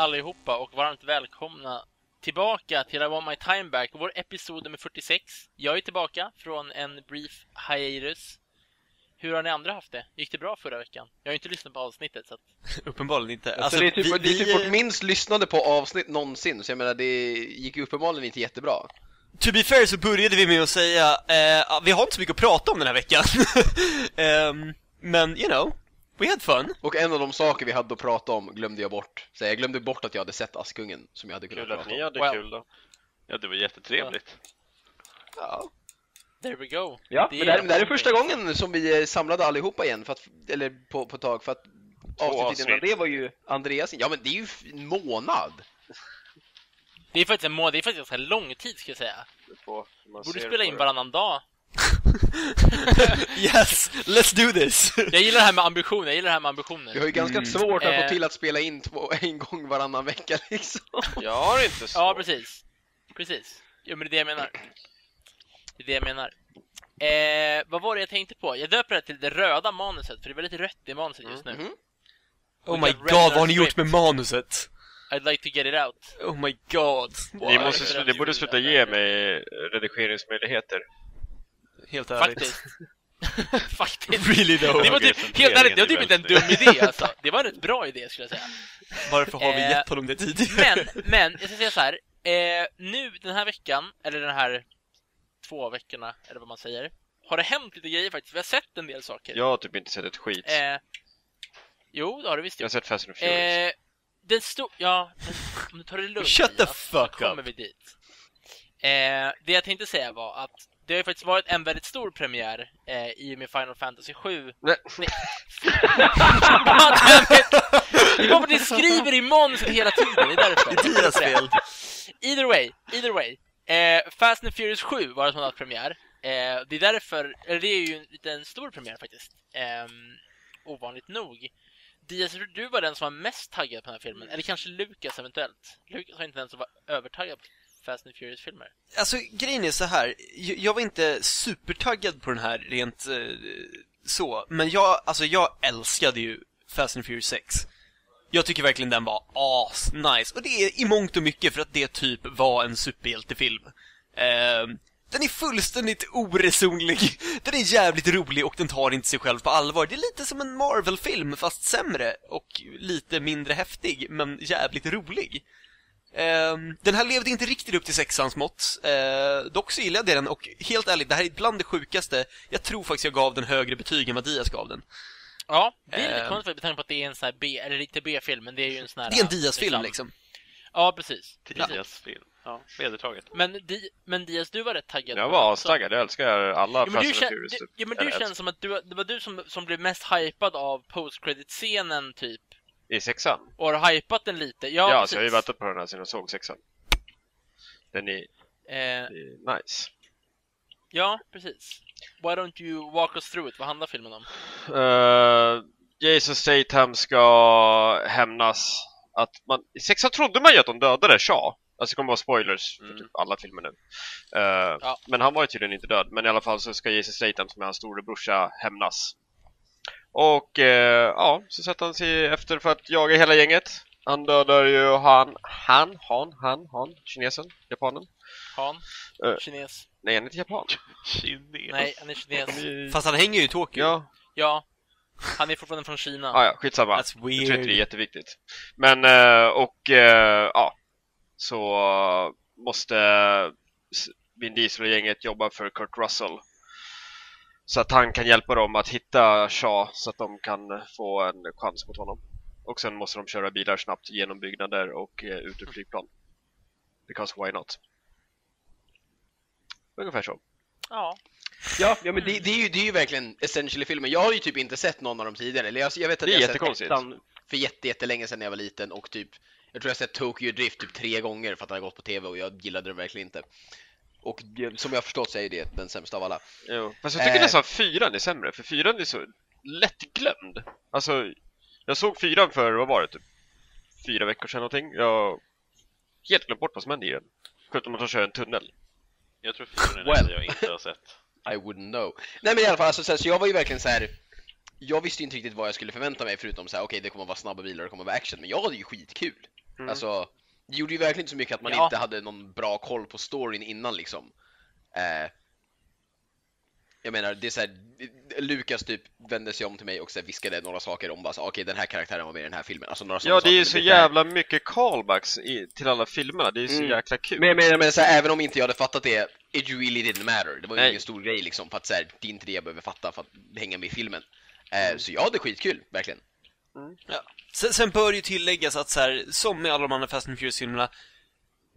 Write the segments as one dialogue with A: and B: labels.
A: allihopa och varmt välkomna tillbaka till I want my time back, vår episod nummer 46. Jag är tillbaka från en brief hiatus. Hur har ni andra haft det? Gick det bra förra veckan? Jag har ju inte lyssnat på avsnittet så att...
B: Uppenbarligen inte.
C: Alltså, det är typ, det är typ vårt minst lyssnade på avsnitt någonsin, så jag menar det gick ju uppenbarligen inte jättebra.
B: To be fair så började vi med att säga, eh, vi har inte så mycket att prata om den här veckan. Ehm, men, you know, we had fun.
C: Och en av de saker vi hade att prata om glömde jag bort. Så jag glömde bort att jag hade sett Askungen som jag hade kunnat
D: Kul att
C: prata
D: ni
C: om.
D: hade
A: Well.
D: kul då. Ja, det var jättetrevligt.
C: Ja,
A: There we go.
C: ja
A: Det
C: men det här, det här är första gången som vi är samlade allihopa igen, för att, eller på, på ett tag, för att avsnittet innan det var ju Andreas Ja men det är ju en månad!
A: Det är faktiskt en månad, det är faktiskt ganska lång tid ska jag säga. Borde spela in varannan dag.
B: yes, let's do this!
A: Jag gillar det här med ambitioner, jag gillar det här med ambitioner.
C: Vi har ju ganska
B: Mm.
C: svårt att
A: Eh.
C: få till att spela in två, en gång varannan vecka liksom.
D: Jag har inte så.
A: Ja, precis. Precis. Jo, men det är det jag menar. Det är det jag menar. Eh, vad var det jag tänkte på? Jag döper det till det röda manuset, för det är väldigt rött i manuset just nu.
C: Mhm.
B: Oh
A: We
B: my god, vad har ni gjort med manuset?
A: I'd like to get it out.
B: Oh my god.
D: Ni, måste, ni borde sluta ge mig redigeringsmöjligheter.
B: Helt ärligt.
A: Faktiskt. Faktiskt.
B: Really though.
A: Det var typ, helt ärligt, det var typ inte en dum idé alltså. Det var en rätt bra idé skulle jag säga.
B: Varför har vi
A: Eh,
B: gett honom det tidigare?
A: Men, men, jag ska säga så här. Eh, nu den här veckan, eller den här två veckorna, eller vad man säger, har det hänt lite grejer faktiskt. Vi har sett en del saker.
D: Jag har typ inte sett ett skit.
A: Eh, jo, det har du visst
D: Jag har
A: gjort.
D: sett Fast and Furious.
A: Eh, den stor... Ja, men om du tar det lugnt
B: Shut the fuck
A: så kommer
B: up.
A: vi dit. Eh, det jag tänkte säga var att det har ju faktiskt varit en väldigt stor premiär eh, i och med Final Fantasy 7.
D: Nej.
A: Det var för att ni skriver i manuset hela tiden, det är därför.
B: Det är Tias fel.
A: Either way, either way. Eh, Fast and Furious 7 var det som hade premiär. Eh, det är därför, eller det är ju en liten stor premiär faktiskt. Eh, ovanligt nog. Diaz, du var den som var mest taggad på den här filmen. Eller kanske Lukas eventuellt. Lukas var inte den som var övertaggad Fast and Furious-filmer.
B: Alltså, grejen är så här. Jag, var inte supertaggad på den här rent eh, så, men jag, alltså jag älskade ju Fast and Furious 6. Jag tycker verkligen den var as nice och det är i mångt och mycket för att det typ var en superhjältefilm. Eh, den är fullständigt oresonlig, den är jävligt rolig och den tar inte sig själv på allvar. Det är lite som en Marvel-film fast sämre och lite mindre häftig, men jävligt rolig. Ehm, den här levde inte riktigt upp till sexans mått. Uh, dock så gillade jag den och helt ärligt, det här är bland det sjukaste. Jag tror faktiskt jag gav den högre betyg än vad Diaz gav den.
A: Ja, det är lite
B: Eh.
A: konstigt med tanke på att det är en sån här B, eller inte B-film, men det är ju en sån här...
B: Det är en Diaz-film liksom.
A: Ja, precis.
D: Diaz-film. Ja, vedertaget.
A: Men, Di, men Diaz, du var rätt taggad
D: Jag var astaggad, jag älskar alla
A: Jo, men du, kän, du, jo, men du känns som att du, det var du som, som blev mest hypad av post-credit-scenen typ.
D: I sexan?
A: Och har hypat den lite. Ja,
D: Ja, så jag har ju väntat på den här sedan jag såg sexan. Den är,
A: Eh,
D: är nice.
A: ja, precis. Why don't you walk us through it? Vad handlar filmen om?
D: Uh, Jason Statham ska hämnas att man, i sexan trodde man ju att de dödade Shaw. Alltså det kommer vara spoilers för
A: Mm.
D: typ alla filmer nu. Uh, Men han var ju tydligen inte död. Men i alla fall så ska Jason Statham som är hans storebrorsa hämnas. Och eh, ja, så sätter han sig efter för att jaga hela gänget. Han dödar ju han, han, han, han, han, kinesen, japanen.
A: Han?
D: Eh.
A: Kines?
D: Nej, han är inte japan.
E: Kines.
A: Nej, han är kines.
B: Fast han hänger ju i Tokyo.
D: Ja,
A: Ja. Han är fortfarande från Kina.
D: ah, ja, skitsamma.
B: That's
D: Jag tror inte det är
B: weird.
D: jätteviktigt. Men, eh, och eh, ja, så eh, måste Vin Diesel och gänget jobba för Kurt Russell. Så att han kan hjälpa dem att hitta Shaw så att de kan få en chans mot honom. Och sen måste de köra bilar snabbt genom byggnader och eh, ut ur flygplan. Because why not? Ungefär så.
A: Ja.
C: Ja, ja men det, det, är ju, det är ju verkligen essentially filmen. Jag har ju typ inte sett någon av dem tidigare. Eller jag, jag vet att
D: Det är
C: jag har sett ettan för jätte, jättelänge sedan när jag var liten och typ Jag tror jag har sett Tokyo Drift typ tre gånger för att den har gått på TV och jag gillade den verkligen inte. Och det- som jag har förstått så är det den sämsta av alla.
D: Jo. Fast jag tycker
C: Eh.
D: nästan fyran är sämre, för fyran är så lättglömd. Alltså, jag såg fyran för, vad var det, typ fyra veckor sedan någonting. Jag har helt glömt bort vad som hände i den. Förutom att de kör en tunnel.
E: Jag tror fyran är
C: Well.
E: nästa jag inte har sett.
C: I wouldn't know. Nej men i alla fall, alltså, så, här, så jag var ju verkligen så här. Jag visste ju inte riktigt vad jag skulle förvänta mig förutom så här, okej det kommer att vara snabba bilar och det kommer att vara action, men jag hade ju skitkul.
D: Mm.
C: Alltså, det gjorde ju verkligen inte så mycket att man
A: Ja.
C: inte hade någon bra koll på storyn innan liksom. Eh, jag menar, det är såhär, Lukas typ vände sig om till mig och så viskade några saker om bara så, okej den här karaktären var med i den här filmen. Alltså några
D: Ja, det är ju så
C: men
D: jävla mycket callbacks i, till alla filmerna. Det är ju så
C: Mm.
D: jäkla kul.
C: Men jag menar, men så här, även om inte jag hade fattat det, it really didn't matter. Det var ju
D: Nej.
C: ingen stor grej liksom, för att så här, det är inte det jag behöver fatta för att hänga med i filmen. Eh, så ja, det är skitkul, verkligen.
B: Sen, sen bör ju tilläggas att så här, som med alla de andra Fast and Furious-filmerna,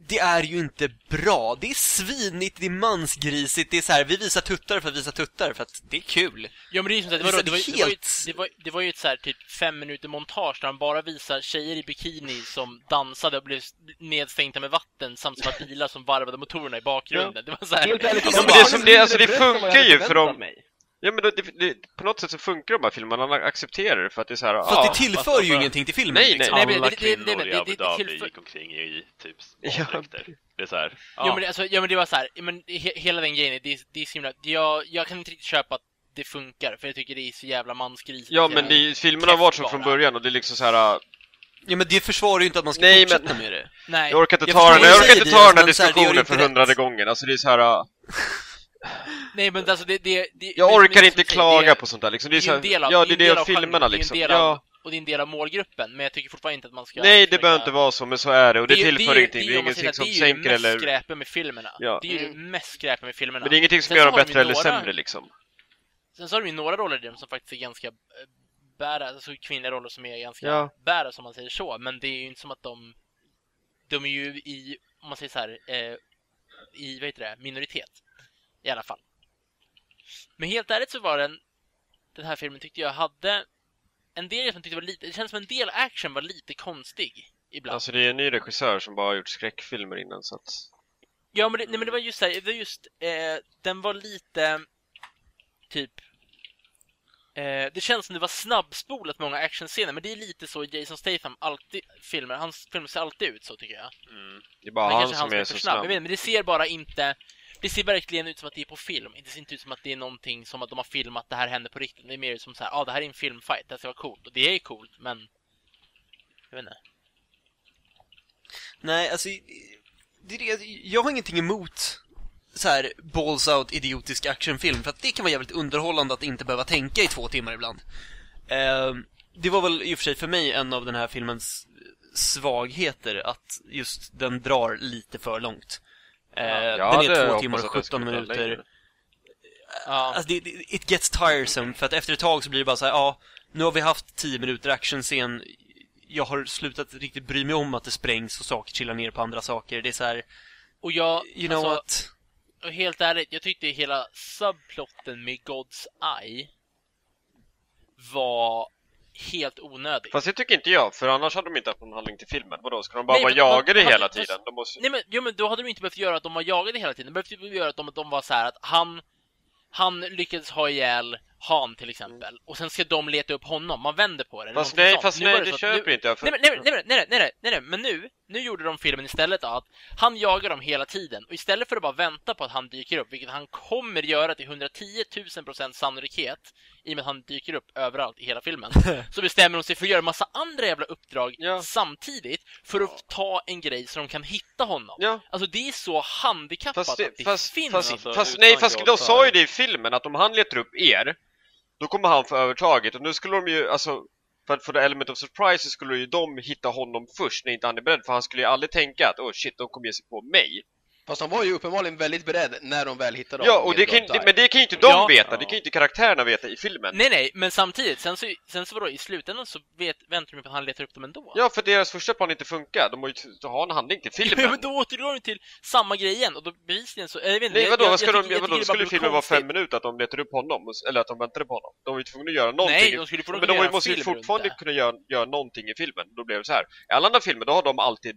B: det är ju inte bra. Det är svinigt, det är mansgrisigt, det är så här, vi visar tuttar för att visa tuttar för att det är kul.
A: Ja men det är ju som det
B: Det
A: var, det var,
B: helt-
A: det var, ju- det var, det var ju ett så här typ fem minuter montage där han bara visar tjejer i bikini som dansade och blev nedstänkta med vatten samt som var bilar som varvade motorerna i bakgrunden. Det var så här,
C: Helt ärligt,
D: Ja, men det är som- det- alltså, det funkar ju för dem.
C: mig.
D: Ja men det, det, på något sätt så funkar de här filmerna, man accepterar det för att det är så här,
B: För att
D: ja,
B: det tillför
E: fast-
B: ju
E: fast-
B: ingenting till filmen.
D: Nej, nej.
B: liksom.
A: Nej, men
E: Alla
A: det- det- det-
E: kvinnor
A: det-
E: i
A: det-
E: Abu Dhabi
A: tillför-
E: gick omkring i typ
D: Ja.
E: spårdräkter. Det är så här,
A: Ja, men, det, alltså, ja men det var så här, men he, hela den grejen, det, det är så himla, jag, jag kan inte riktigt köpa att det funkar, för jag tycker det är så jävla mansgrisigt.
D: ja
A: så
D: men det, filmerna har varit så från början och det är liksom så här.
B: Ja, men det försvarar ju inte att man ska
D: Nej,
B: fortsätta med det.
A: Nej.
D: Jag orkar inte
B: Jag
D: ta den, jag orkar inte ta den här
B: men
D: diskussionen för hundrade gången, alltså det är så här.
A: Nej men alltså det, det, det
D: Jag orkar
A: men
D: inte klaga
A: det-
D: på sånt där liksom. Det är
A: det är en del av,
D: ja det är det
A: del
D: av filmerna liksom.
A: Det är av,
D: Ja.
A: och det är en del av målgruppen, men jag tycker fortfarande inte att man ska...
D: Nej, det behöver inte vara så, men så är det och det,
A: är ju-
D: tillför
A: är ju-
D: ingenting. Det är
A: man säger
D: ingenting som
A: Det är ju
D: sänker
A: det mest
D: eller...
A: skräpen med filmerna.
D: Ja.
A: Det är ju det mest skräpen med filmerna.
D: Men det är ingenting som
A: Sen
D: gör dem bättre eller
A: några-
D: sämre liksom.
A: Sen så har de ju några roller i dem som faktiskt är ganska eh, bära, alltså kvinnliga roller som är ganska
D: Ja.
A: bära som man säger så, men det är ju inte som att de de är ju i, om man säger så här, eh, i, vad heter det, minoritet. I alla fall. Men helt ärligt så var den, den här filmen tyckte jag hade en del som tyckte var lite, det känns som en del action var lite konstig ibland.
D: Alltså det är en ny regissör som bara har gjort skräckfilmer innan så att...
A: Ja, men det, nej, men det var just så här, det var just, eh, den var lite, typ, eh, det känns som det var snabbspolat många actionscener, men det är lite så Jason Statham alltid filmer, hans filmer ser alltid ut så tycker jag.
E: mm.
D: Det är bara
A: Men
D: han som är
A: för
D: så
A: snabb.
D: snabb.
A: Jag vet, men det ser bara inte, det ser verkligen ut som att det är på film. Det ser inte ut som att det är någonting som att de har filmat det här händer på riktigt. Det är mer som så här, ja ah, det här är en filmfight, det här ska vara coolt. Och det är coolt, men jag vet inte.
B: Nej, alltså, det är det, jag har ingenting emot så här balls out idiotisk actionfilm, för att det kan vara jävligt underhållande att inte behöva tänka i två timmar ibland. Eh, det var väl i och för sig för mig en av den här filmens svagheter, att just den drar lite för långt. Eh,
D: Jag
B: den är två timmar och
D: den
B: 17
D: skulle ta
B: minuter.
A: Ja.
B: Alltså, det, det, it gets tiresome, för att efter ett tag så blir det bara så här, ja, nu har vi haft 10 minuter actionscen, jag har slutat riktigt bry mig om att det sprängs och saker trillar ner på andra saker. Det är så här,
A: Och jag,
B: you know
A: alltså,
B: what?
A: och helt ärligt, jag tyckte hela subplotten med God's Eye var helt onödig.
D: Fast det tycker inte jag, för annars hade de inte haft någon handling till filmen. Vadå, ska de bara
A: Nej,
D: vara jagade
A: de-
D: hela tiden? De måste...
A: Nej men, jo, men då hade de inte behövt göra att de var jagade hela tiden. De behövde ju göra att de, de var så här att han Han lyckades ha ihjäl Han till exempel. Och sen ska de leta upp honom. Man vänder på det.
D: Fast nej, fast nej, det
A: att
D: köper
A: nu,
D: inte jag. För...
A: Nej men, nej, nej, men, nej, nej, nej, nej, nej, men nu, nu gjorde de filmen istället då att han jagar dem hela tiden och istället för att bara vänta på att han dyker upp, vilket han kommer göra till 110 000 procent sannolikhet i och med att han dyker upp överallt i hela filmen, så bestämmer de sig för att göra massa andra jävla uppdrag
D: Ja.
A: samtidigt för att ta en grej så de kan hitta honom.
D: Ja,
A: Alltså det är så handikappat
D: fast,
A: att
D: det,
A: det
D: fast,
A: finns
D: fast.
E: Alltså,
D: fast nej, fast de sa ju det i filmen att om han letar upp er, då kommer han få övertaget och nu skulle de ju, alltså för att få the element of surprise så skulle ju de hitta honom först när inte han är beredd för han skulle ju aldrig tänka att oh shit, de kommer ge sig på mig.
C: Fast han var ju uppenbarligen väldigt beredd när de väl hittade
D: Ja, och det kan,
C: Eye.
D: men det kan ju inte de
A: Ja.
D: veta, det
E: Ja.
D: kan ju inte karaktärerna veta i filmen.
A: Nej, nej, men samtidigt, sen så, sen så vadå, i slutändan så vet, väntar de på att han letar upp dem ändå.
D: Ja, för deras första plan inte funkar. De måste ju ha en handling till
A: Ja,
D: filmen.
A: men då återgår de till samma grej igen och då bevisligen så, jag vet inte,
D: Nej vadå,
A: jag-
D: vad ska
A: jag
D: de,
A: jag
D: vadå,
A: det
D: skulle filmen vara fem minuter att de letar upp honom? Eller att de väntar på honom? De var ju tvungna att göra någonting.
A: Nej, de skulle få
D: men de måste ju fortfarande
A: det.
D: kunna göra, göra någonting i filmen. Då blev det så här. I alla andra filmer, då har de alltid...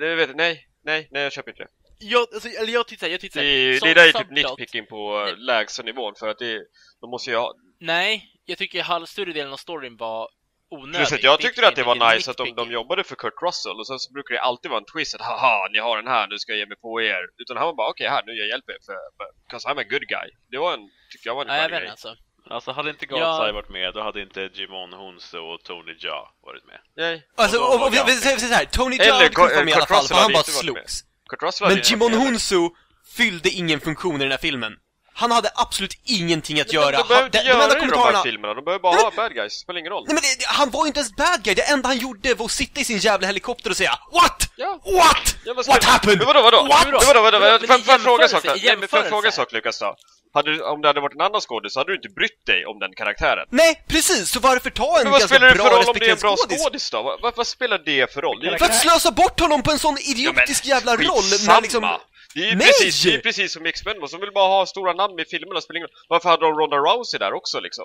D: Det vet, nej, nej, nej jag köper inte det.
A: Jag, alltså, eller jag tyckte såhär, jag tyckte
D: Det,
A: såhär,
D: är-
A: som
D: det där är typ nitpicking på eh, lägsta nivån för att det, de måste ju ha...
A: Nej, jag tycker halv större delen av storyn var onödig.
D: Plus att jag tyckte
A: är
D: att det var nice att de, de jobbade för Kurt Russell och sen så brukar det alltid vara en twist att haha, ni har den här, nu ska jag ge mig på er. Utan han var bara okej här, nu jag hjälper er för, för 'cause I'm a good guy. Det var en, tyckte jag var en
A: Nej, jag vet
D: grej.
A: inte alltså.
E: Alltså hade inte God's
A: Ja.
E: Varit med, då hade inte Jimon Hunso och Tony Jaa varit med.
D: Nej.
B: Alltså,
E: Och
B: och, och, vi, vi, säger så här, Tony Jaa hade kunnat vara med i alla fall, för han bara
D: med. Kurt Russell
B: Men Jimon. Hunsu fyllde ingen funktion i den här filmen. Han hade absolut ingenting att
D: Men
B: göra.
D: De, behöver inte
B: de,
D: göra
B: de
D: det i de här filmerna, de behöver bara
B: Nej,
D: ha bad guys, det spelar ingen roll.
B: Nej men det, han var ju inte ens bad guy, det enda han gjorde var att sitta i sin jävla helikopter och säga What?
D: Ja.
B: What?
D: Ja, vad
B: What happened?
D: Men vadå, vadå?
B: What?
D: Men vadå, vadå?
A: Men
D: Får jag- fråga en sak men får jag fråga en sak Lukas då? Hade, om det hade varit en annan skådis så hade du inte brytt dig om den karaktären.
B: Nej, precis! Så varför ta en
D: Men vad
B: ganska
D: spelar det
B: bra
D: för roll om det är en bra
B: skådis?
D: skådis då? Vad, vad, spelar det för roll? Det
B: För att slösa bort honom på en sån idiotisk jävla roll när liksom...
D: Det är ju
B: Nej!
D: precis, det är precis som X-Men, de vill bara ha stora namn i filmerna, spelar ingen. Varför hade de Ronda Rousey där också liksom?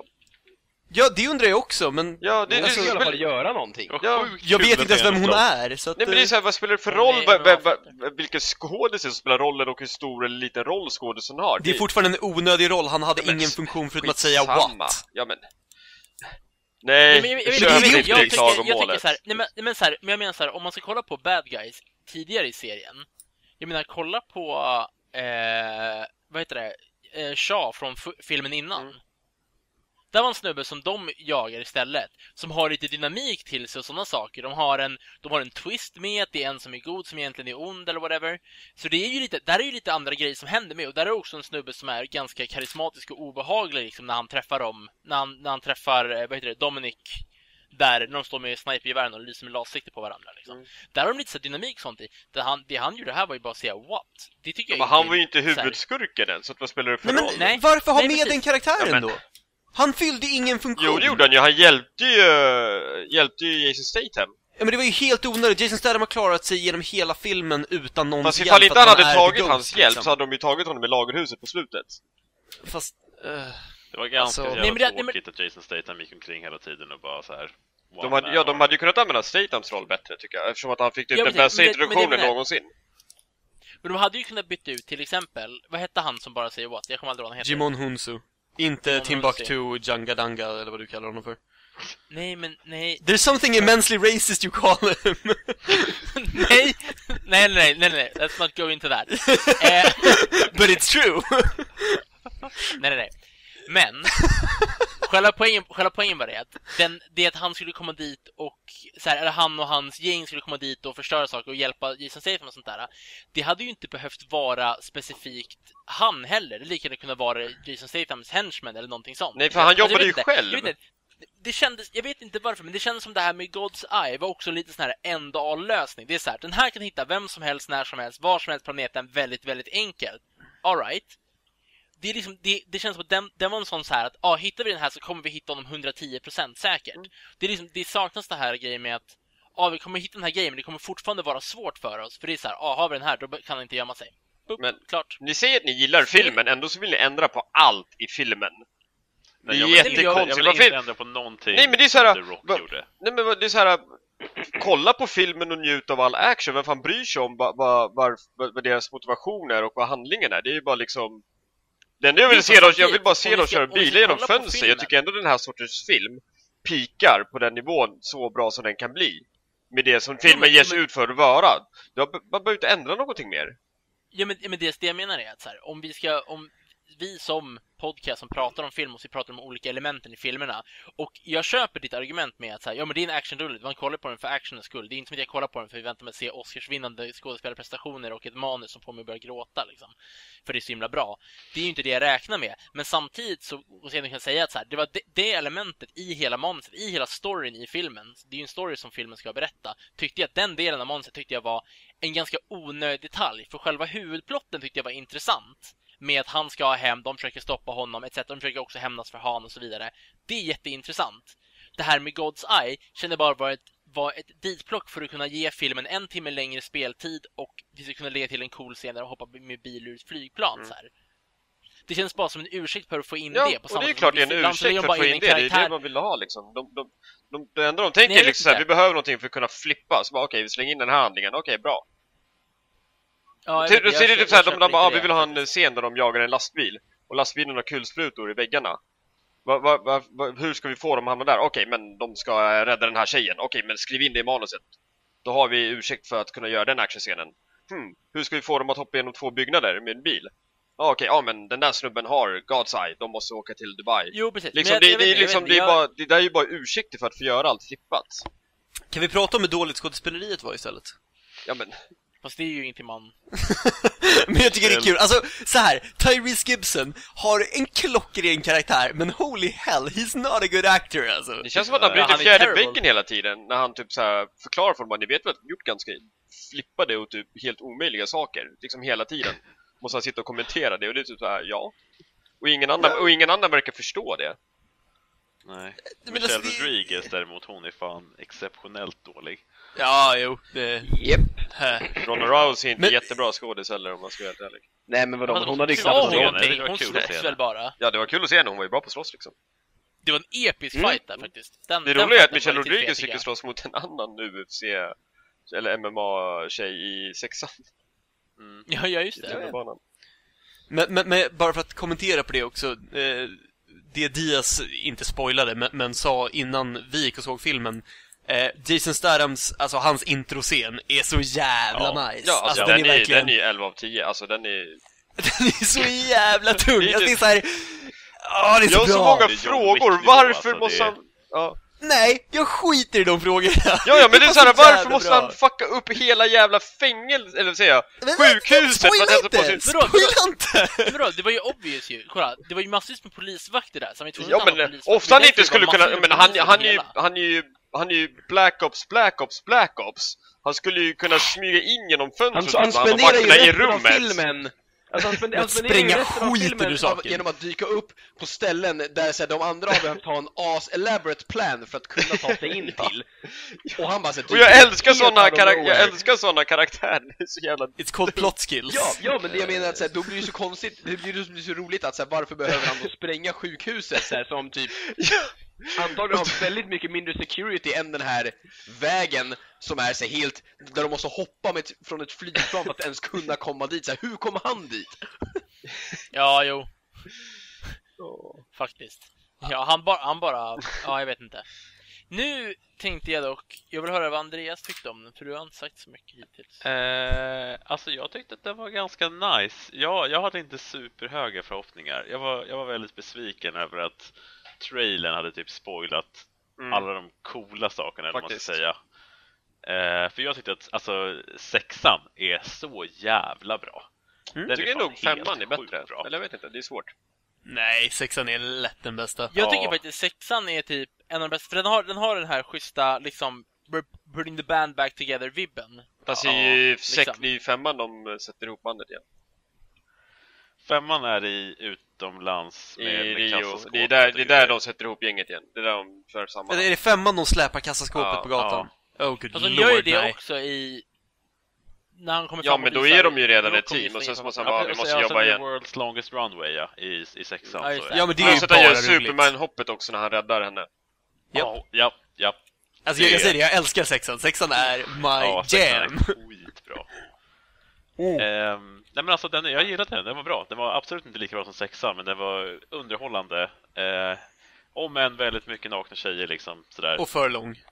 B: Ja, det undrar jag också, men...
D: Ja, det,
C: Hon
D: det,
C: ska i alla fall göra någonting.
D: Ja,
B: Jag vet inte ens vem hon är, så att...
D: Nej men det är
B: eh,
D: såhär, vad spelar det för
A: Nej,
D: roll? Va, va,
A: vad
D: va, vilken skådis som spelar rollen och hur stor eller liten roll skådisen har?
B: Det är fortfarande en onödig roll, han hade
D: Ja,
B: ingen funktion förutom att säga what.
D: Ja men... Nej,
A: Nej, men jag, jag, jag,
B: det är
A: jag,
B: ju
A: jag, jag,
D: inte
A: tycker,
D: klagomålet.
A: jag tycker så här, nej men, nej, men så här, men jag menar så här, om man ska kolla på bad guys tidigare i serien. Jag menar, kolla på, eh, vad heter det, eh, Shaw från filmen innan.
D: Mm.
A: Där var en snubbe som de jagar istället, som har lite dynamik till sig och sådana saker. De har en, de har en twist med att det är en som är god som egentligen är ond eller whatever. Så det är ju lite, där är ju lite andra grejer som händer med och där är också en snubbe som är ganska karismatisk och obehaglig liksom när han träffar dem, när han, när han träffar, eh, vad heter det, Dominic där, när de står med snipergevären och lyser med lassikte på varandra liksom.
D: Mm.
A: Där har de lite så här dynamik och sånt i. Det han, det han gjorde här var ju bara att säga what. Det tycker jag
D: men han var ju inte huvudskurken än, så att vad spelar det för
B: Nej men
D: roll?
A: Nej.
B: varför ha
A: Nej,
B: med
A: precis.
B: den karaktären
D: Ja, men-
B: då? Han fyllde ingen funktion.
D: Jo det gjorde han ju, han hjälpte ju, hjälpte ju Jason Statham.
B: Ja men det var ju helt onödigt, Jason Statham har klarat sig genom hela filmen utan någon
D: Fast
B: hjälp
D: ifall
B: för
D: inte han hade tagit hans hjälp
B: liksom.
D: så hade de ju tagit honom i lagerhuset på slutet.
B: Fast... eh,
E: Det var ganska
B: Alltså-
E: jävla
A: Nej, det- nej, men-
E: tråkigt att Jason Statham gick omkring hela tiden och bara så här.
D: De hade, ja, de hade ju kunnat använda Stathams roll bättre tycker jag, eftersom att han fick typ
A: Ja,
D: den bästa
A: men men
D: introduktionen någonsin.
A: Men de hade ju kunnat byta ut till exempel, vad hette han som bara säger what? Jag kommer aldrig ihåg vad han heter.
B: Jimon Hunsu. Inte Timbuktu Jangadanga eller vad du kallar honom för.
A: Nej, men nej.
B: There's something immensely racist you call him.
A: nej, nej, nej, nej, nej, let's not go into that. Eh,
B: But it's true.
A: nej, nej, nej. Men, själva poängen, själva poängen var det att, den, det att han skulle komma dit och, så här, eller han och hans gäng skulle komma dit och förstöra saker och hjälpa Jason Statham och sånt där. Det hade ju inte behövt vara specifikt han heller. Det lika gärna kunna vara Jason Stathams henchman eller någonting sånt.
D: Nej, för han
A: Alltså,
D: jobbade
A: vet
D: ju
A: inte.
D: själv.
A: Jag vet inte. Det- kändes, jag vet inte varför, men det kändes som det här med God's Eye var också lite sån här en lösning. Det är så här, den här kan hitta vem som helst, när som helst, var som helst på planeten väldigt, väldigt enkelt. Alright. Det, är liksom, det, det känns som att den, den var en sån så här att ah, hittar vi den här så kommer vi hitta honom 110% säkert.
D: Mm.
A: Det, är liksom, det saknas det här grejen med att ah, vi kommer hitta den här grejen men det kommer fortfarande vara svårt för oss. För det är så här, ah, har vi den här då kan han inte gömma sig. Boop,
D: Men-
A: klart.
D: Ni säger att ni gillar filmen, ändå så vill ni ändra på allt i filmen.
E: Nej,
D: Det är
E: jag vill, jag,
D: jättekonstigt.
E: vill inte ändra på någonting
D: Nej, men det är så här,
E: som The Rock
D: va-
E: gjorde.
D: Nej men det är så här. kolla på filmen och njut av all action, vem fan bryr sig om vad, vad, vad, vad deras motivation är och vad handlingen är? Det är ju bara liksom... Det enda jag vill se dem, jag vill bara se dem köra bilar genom fönster. Jag tycker ändå den här sortens film pikar på den nivån så bra som den kan bli. Med det som filmen
A: men-
D: ger sig
A: men-
D: ut för att vara. Man behöver inte ändra någonting mer.
A: Ja men, men det, det jag menar är att så här, om vi ska, om vi som podcast som pratar om film och så pratar om olika elementen i filmerna och jag köper ditt argument med att så här, ja men det är en actionrulle, man kollar på den för actionens skull. Det är inte som att jag kollar på den för att vänta mig att se Oscarsvinnande skådespelarprestationer och ett manus som får mig att börja gråta liksom. För det är så himla bra. Det är ju inte det jag räknar med. Men samtidigt så och sen kan jag säga att så här, det var det, det elementet i hela manuset, i hela storyn i filmen. Det är ju en story som filmen ska berätta. Tyckte jag att den delen av manuset tyckte jag var en ganska onödig detalj. För själva huvudplotten tyckte jag var intressant. Med att han ska ha hem, de försöker stoppa honom etc. De försöker också hämnas för Han och så vidare. Det är jätteintressant. Det här med God's Eye kände bara var ett, var ett ditplock för att kunna ge filmen en timme längre speltid och det skulle kunna leda till en cool scen där de hoppar med bil ur ett flygplan.
D: Mm.
A: Så här. Det känns bara som en ursäkt för att få in
D: Ja,
A: det. På
D: och
A: samma
D: det är klart det är en ursäkt för att få in det. Det är det man vill ha liksom. De, de, de, det enda de tänker
A: Nej, jag
D: är liksom såhär, vi behöver någonting för att kunna flippa. Så bara okej, vi slänger in den här handlingen. Okej, bra.
A: Ja, jag
D: Typ, så är det
A: jag
D: typ såhär, de, de ah, vi vill ha en scen där de jagar en lastbil. Och lastbilen har kulsprutor i väggarna. Va, va, va, va, hur ska vi få dem att hamna där? Okej, men de ska eh, rädda den här tjejen. Okej, men skriv in det i manuset. Då har vi ursäkt för att kunna göra den actionscenen. Hmm, hur ska vi få dem att hoppa genom två byggnader med en bil? Ja okej, ja men den där snubben har God's Eye, de måste åka till Dubai.
A: Jo, precis.
D: Liksom,
A: Men jag-
D: det,
A: jag
D: det,
A: jag
D: liksom,
A: vet
D: det, är bara, det där är ju bara ursäkter för att få göra allt flippat.
B: Kan vi prata om hur dåligt skådespeleriet var istället?
D: Ja men,
A: Fast det är ju ingenting man...
B: Men jag tycker det är kul, alltså så här, Tyrese Gibson har en klockren karaktär, men holy hell, he's not a good actor alltså.
D: det känns som att han bryter fjärde väggen hela tiden när han typ så här förklarar för dem att ni vet väl att de gjort ganska flippade och typ helt omöjliga saker, liksom hela tiden. Måste han sitta och kommentera det och det är typ så här, ja. Och ingen annan, och ingen annan verkar förstå det.
E: Nej.
B: Men
E: Michelle
B: alltså, det-
E: Rodriguez däremot, hon är fan exceptionellt dålig.
B: Ja, jo, det... Här.
D: Ronda Rousey är inte
B: Men-
D: jättebra skådis heller om man ska vara helt ärlig.
C: Nej men vadå,
A: Fast
C: hon hade ju knappt
A: någonting? Hon slogs
E: henne.
A: väl bara?
D: Ja, det var kul att se henne, hon var ju bra på att slåss liksom.
A: Det var en episk
C: Mm.
A: fight där faktiskt. Den,
D: Det
A: den
D: roliga är att Michelle Rodriguez fick slåss mot en annan UFC eller MMA-tjej i sexan.
E: Mm.
A: Ja, ja, just det.
D: tunnelbanan.
B: Men, men, men bara för att kommentera på det också, eh, det Diaz inte spoilade, men, men sa innan vi gick och såg filmen, eh, Jason Stathams, alltså hans introscen, är så jävla
E: Ja.
B: nice.
D: Ja, alltså,
B: den,
D: den,
B: är verkligen,
D: den är 11 av 10, alltså den är...
B: den är så jävla tung.
D: Det är
B: Alltså, det är så här, åh, det är så
D: Jag har
B: bra.
D: så många frågor, varför
E: alltså,
D: måste
E: det
D: han... Ja.
B: Nej, jag skiter i de frågorna.
D: ja, ja, men det är såhär,
B: så
D: varför måste
B: bra.
D: han fucka upp hela jävla fängelse, eller vad säger jag,
B: Men-
D: sjukhuset för
B: spoila
D: att hälsa på
B: inte!
D: sin...
B: Spoila inte!
A: Men vadå, det var ju obvious ju. Kolla, det var ju massvis med polisvakter där, så han var ju tvungen
D: Ja
A: att ha
D: men
A: polisvakter.
D: ofta han
A: Det är
D: inte skulle kunna, men han,
A: poliser
D: han, är ju, han är ju, han är ju Black Ops, Black Ops, Black Ops. Han skulle ju kunna smyga in genom
C: Han,
D: fönstret
C: han
D: bara
C: spenderar ju resten av
D: rummet.
C: filmen alltså, han spend-
B: Att
C: han spenderar ju
B: spränga
C: resten av
B: skit ur
C: filmen
B: saken.
C: genom att dyka upp på ställen där så här, de andra har behövt ha en as elaborate plan för att kunna ta sig in till. Och han bara så här,
D: Och jag älskar såna, jag älskar karaktärer, det är så jävla...
B: It's called plot skills.
C: Ja, ja, men det jag menar att så här, då blir det så konstigt, det blir blir så roligt att så här, varför behöver han då spränga sjukhuset så här, som typ antagligen har väldigt mycket mindre security än den här vägen som är så helt, där de måste hoppa med ett, från ett flygplan för att ens kunna komma dit. Så här, hur kommer han dit?
A: Ja, jo. Faktiskt. Ja, han bara, han bara, ja jag vet inte. Nu tänkte jag dock, jag vill höra vad Andreas tyckte om den, för du har inte sagt så mycket hittills.
E: Eh, alltså jag tyckte att den var ganska nice. Jag, jag hade inte superhöga förhoppningar. Jag var, jag var väldigt besviken över att trailern hade typ spoilat
D: Mm.
E: alla de coola sakerna, eller man ska säga. Eh, för jag tyckte att alltså, sexan är så jävla bra.
B: Mm.
E: Den
D: tycker
E: fan
D: nog femman är bättre.
E: Bra.
D: Eller jag vet inte, det är svårt.
B: Nej, sexan är lätt den bästa.
A: Jag tycker
E: Ja.
A: faktiskt sexan är typ en av de bästa, för den har, den har den här schyssta, liksom, putting the band back together-vibben.
D: Fast
A: Ja,
D: i, sex,
A: liksom.
D: i femman de sätter ihop bandet igen.
E: Femman är i utomlands
D: I
E: med, med
D: Rio. Det är, där,
E: och
D: det är där de sätter ihop gänget igen. Det är där de för samman.
B: Eller är det femman de släpar kassaskåpet
D: Ja,
B: på gatan? Oh good
A: Alltså, de
B: lord,
A: gör ju det
B: nej.
A: också i... När han kommer
D: Ja, men
A: och
D: då
A: visar-
D: är de ju redan
A: då
D: ett team, och sen så måste han bara-
E: Ja,
D: vi måste jobba
E: alltså,
D: igen.
E: World's longest runway ja, i, i sexan.
A: Ja,
E: så
A: det.
E: är
B: Ja men det är ju bara roligt.
D: Superman-hoppet också när han räddar henne.
E: Ja, ja, ja.
B: Alltså jag, säger det, jag älskar sexan. Sexan är my
E: ja
B: jam. Mm.
E: Ehm, nej men alltså, den, jag gillade den. Den var bra. Den var absolut inte lika bra som sexan, men den var underhållande. Eh, om än väldigt mycket nakna tjejer liksom, sådär.
B: Och för lång.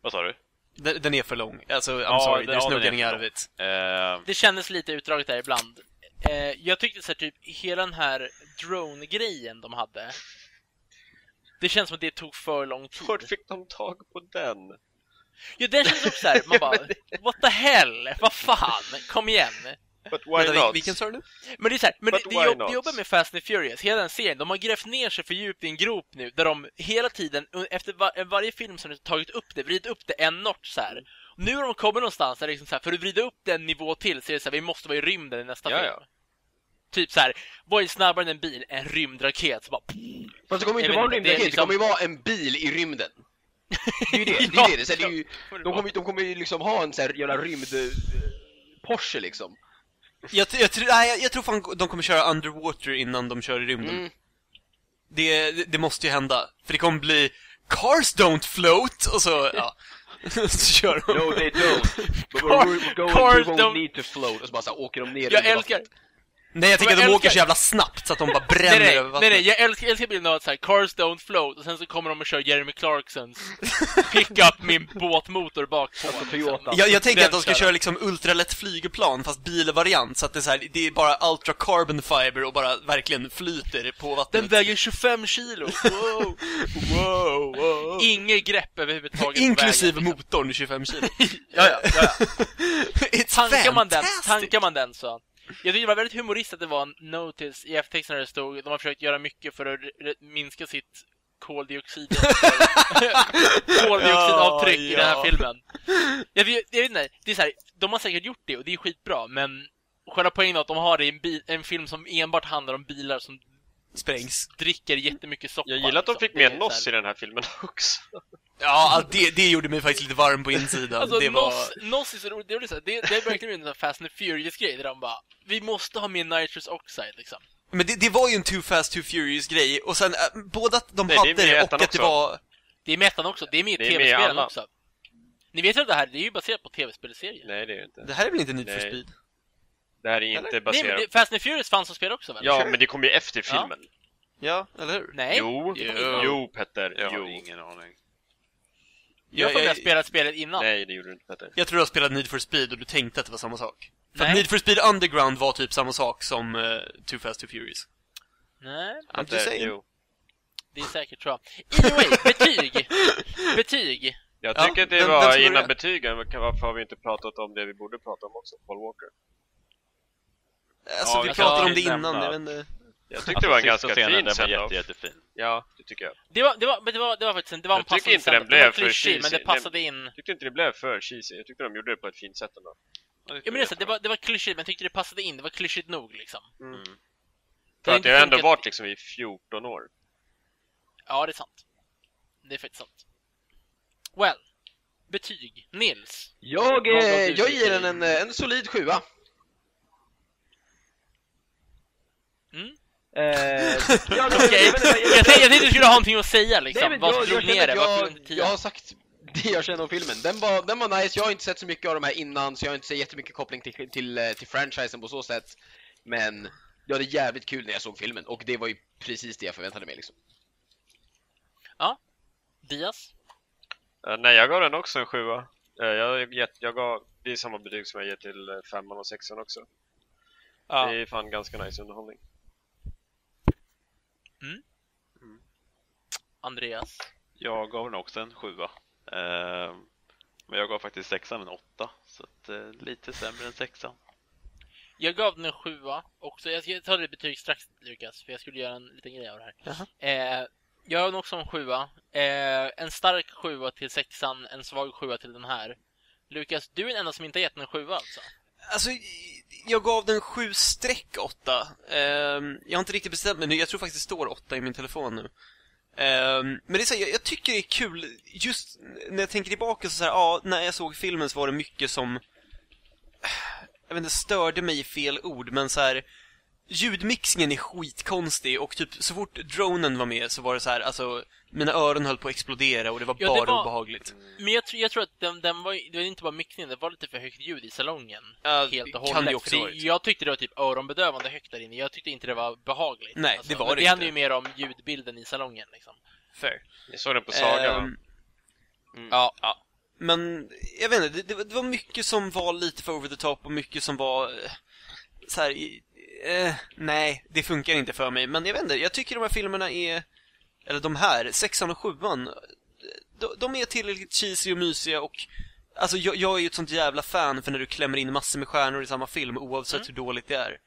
E: Vad sa du?
B: Den, den är för lång. Alltså, I'm
E: Ja,
B: sorry,
E: den- den är
B: of
E: lång.
B: it.
E: Ehm,
A: Det kändes lite utdraget där ibland. Eh, jag tyckte så här, typ, hela den här drone-grejen de hade. Det känns som att det tog för lång tid.
D: Vart fick de tag på den?
A: Ja, den känns också såhär, man bara, what the hell? Vad fan? Kom igen!
D: But why
B: Vänta,
D: not?
B: vilken sa du nu?
A: Men det är så här, men
D: But
A: det, det, jobb, det jobbar med Fast and Furious, hela den serien, de har grävt ner sig för djupt i en grop nu, där de hela tiden, efter var, varje film som de tagit upp det, vridit upp det en notch så här. Nu har de kommit någonstans där det är liksom så här, för att vrida upp den nivå till så är det så här, vi måste vara i rymden i nästa
D: Ja,
A: film.
D: ja.
A: Typ så här, vad är snabbare än en bil? En rymdraket. Så bara,
C: Fast det kommer inte vara en
A: det
C: rymdraket, det
A: liksom-
C: kommer ju vara en bil i rymden. Det är ju det, det, är det. Så det är ju, de, kommer, de kommer ju liksom ha en sån här jävla rymd... eh, Porsche liksom.
B: Jag, jag, tror- nej, jag, jag tror fan de kommer köra underwater innan de kör i rymden.
C: Mm.
B: Det, det, måste ju hända. För det kommer bli Cars don't float! Och så, ja. så kör de.
C: No they don't. But
A: Car-
C: we're, we're going,
A: cars
C: we won't
A: don't-
C: need to float. Och så bara så här, åker de ner
A: Jag älskar,
C: vattnet.
B: Nej, jag tänker att de
A: älskar-
B: åker så jävla snabbt så att de bara
A: Nej,
B: bränner
A: nej,
B: över
A: nej,
B: vattnet.
A: nej, jag älskar, jag älskar bilden av att så här, cars don't float och sen så kommer de och kör Jeremy Clarksons pickup med en båtmotor bak på.
F: Alltså,
A: liksom.
F: Toyota.
B: Jag, jag tänker att de ska
A: kör
B: köra liksom ultralätt flygplan fast bilvariant så att det är så här, det är bara ultra carbon fiber och bara verkligen flyter på vattnet.
A: Den väger 25 kilo! Wow!
B: wow, wow.
A: Inget grepp överhuvudtaget
B: Inklusive
A: vägen, liksom.
B: motorn 25 kilo.
A: Ja, ja, ja, ja.
B: It's
A: Tankar man den, tankar man den så. Jag tyckte det var väldigt humoristiskt att det var en notice i eftertexten där det stod de har försökt göra mycket för att minska sitt koldioxid koldioxidavtryck i den här
B: Ja, ja.
A: filmen. Jag vet, jag vet inte, det är så här, de har säkert gjort det och det är skitbra, men själva poängen är att de har det i en, bil, en film som enbart handlar om bilar som
B: Sprängs.
A: dricker jättemycket soppa.
D: Jag gillar att de fick
A: Det
D: med Noss i den här filmen också.
B: Ja, det, det gjorde mig faktiskt lite varm på insidan.
A: Alltså,
B: det var...
A: Noss, Noss är så roligt. Det är, så det, det är verkligen en sån Fast and Furious-grej där de bara Vi måste ha med nitrous oxide liksom.
B: Men det, det var ju en Too Fast Too Furious grej och sen äh, både att de
D: Nej, det
B: hade
D: i
B: det och att det
D: också.
B: var...
A: Det är med ettan också, det är med i
D: Det
A: tv-spelen också. Ni vet ju att det här det är ju baserat på tv-spelserier?
D: Nej, det är det inte.
B: Det här är väl inte Need for
D: Nej.
B: Speed?
D: Det här är inte
B: Eller?
A: Nej,
D: baserat...
A: men det, Fast and Furious fanns som spel också väl?
D: Ja, men det kommer ju efter
A: Ja.
D: filmen.
B: Ja, eller hur?
A: Nej?
D: Jo, jo,
A: kom innan.
D: Petter.
E: Jag har
D: Jo.
E: ingen aning.
A: Jag har
B: Jag-
A: jag, spelat spelet innan.
D: Nej, det gjorde du inte Petter.
B: Jag tror du har spelat Need for Speed och du tänkte att det var samma sak. För att
A: Nej.
B: Need for Speed Underground var typ samma sak som uh, Too Fast Too Furious.
A: Nej,
B: I'm just saying.
D: jo.
A: det är säkert jag. Anyway, betyg! Betyg!
D: Jag
B: Ja,
D: tycker att det
B: vem
D: var
B: ska
D: innan betygen, varför har vi inte pratat om det vi borde prata om också? Paul Walker.
B: Alltså,
E: Ja,
B: vi pratade om det innan, jag vet inte.
D: Jag tyckte det var en ganska fin send-off.
E: jätte, jättefin.
D: Ja, det tycker jag.
A: Det var, det var, men det var, det var faktiskt en, det var en
D: Jag tycker
A: passande
D: inte den blev
A: Det var
D: för
A: klyschig, men
D: cheesy.
A: det passade in.
D: Jag tyckte inte det blev för cheesy. Jag tyckte de gjorde det på ett fint sätt ändå.
A: Ja, men det, det, var, det var klyschigt, men jag tyckte det passade in. Det var klyschigt nog liksom.
E: Mm.
A: Det
D: För att jag har ändå varit liksom i 14 år.
A: Ja, det är sant. Det är faktiskt sant. Well. Betyg. Nils.
F: Jag, eh, jag ger den en, eh, en solid sjua. Ja,
A: Okej,
F: jag
A: jag tänkte jag tänkte du skulle ha någonting att säga liksom.
F: Nej,
A: Vad
F: jag, jag,
A: ner det?
F: att jag, jag har sagt det jag känner om filmen. Den var, den var nice, jag har inte sett så mycket av de här innan så jag har inte sett jättemycket koppling till, till, eh, till franchisen på så sätt. Men jag hade jävligt kul när jag såg filmen och det var ju precis det jag förväntade mig liksom.
A: Diaz?
D: Eh, nej, jag gav den också en sjua. Eh, jag, gett, jag gav, det är samma betyg som jag ger till femman och sexan också.
A: Ja.
D: Det är fan ganska nice underhållning.
A: Andreas?
E: Jag gav den också en sjua. Eh, men jag gav faktiskt sexan en åtta. Så att, eh, lite sämre än sexan.
A: Jag gav den en sjua också. Jag ska ta ditt betyg strax Lukas, för jag skulle göra en liten grej av det här. Eh, jag gav den också en sjua. Eh, en stark sjua till sexan, en svag sjua till den här. Lukas, du är den enda som inte har gett den en sjua alltså?
B: Alltså, jag gav den 7 streck 8. Ehm, jag har inte riktigt bestämt mig nu, jag tror faktiskt det står 8 i min telefon nu. Ehm, men det är så här, jag, jag tycker det är kul, just när jag tänker tillbaka så, så här, ja, när jag såg filmen så var det mycket som, jag vet inte, störde mig i fel ord, men så här. Ljudmixningen är skitkonstig och typ så fort dronen var med så var det så här, alltså mina öron höll på att explodera och det var
A: Ja, det
B: bara
A: var-
B: obehagligt.
A: Men jag, tror- jag tror att den, den var, det var inte bara mixningen, det var lite för högt ljud i salongen.
B: Ja,
A: helt och
B: kan
A: hållet.
B: det också
A: det, jag tyckte det var typ öronbedövande högt där inne. Jag tyckte inte det var behagligt. Alltså,
B: Nej, det var
A: men
B: det
A: Det handlar
B: inte.
A: ju mer om ljudbilden i salongen liksom.
B: Fair.
D: Ni såg den på Saga va?
B: Ehm,
A: Ja, ja.
B: Men, jag vet inte, det, det, var- det mycket som var lite för over the top och mycket som var eh, så här, eh, nej, det funkar inte för mig. Men jag vet inte, jag tycker de här filmerna är, eller de här, sexan och sjuan, de, de är tillräckligt cheesy och mysiga och Alltså jag, jag är ju ett sånt jävla fan för när du klämmer in massor med stjärnor i samma film oavsett
A: Mm.
B: hur dåligt det är.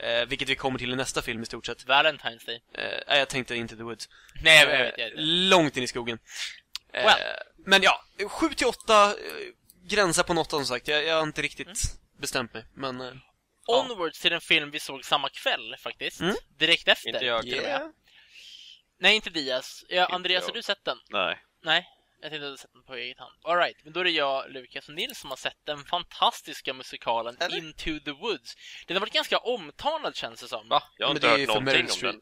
B: Eh, vilket vi kommer till i nästa film i stort sett.
A: Valentine's Day.
B: Eh, nej, jag tänkte Into the Woods.
A: Nej, jag vet, jag
B: Eh,
A: vet.
B: Långt in i skogen. Eh,
A: Well.
B: Men ja, 7 till 8 gränsar på något som sagt. Jag, jag har inte riktigt
A: Mm.
B: bestämt mig. Men, eh, Ja.
A: Onwards till en film vi såg samma kväll faktiskt.
B: Mm.
A: Direkt efter.
D: Inte jag.
A: till och med.
B: yeah.
A: Nej, inte Diaz. Ja, Andreas,
E: jag.
A: har du sett den?
E: Nej.
A: Nej, jag tänkte att du sett den på eget hand. Alright, men då är det jag, Lukas och Nils som har sett den fantastiska musikalen
B: Eller?
A: Into the Woods. Den har varit ganska omtalad känns det som.
D: Va? Jag har
B: Men
D: inte
B: det är
D: hört någonting om den.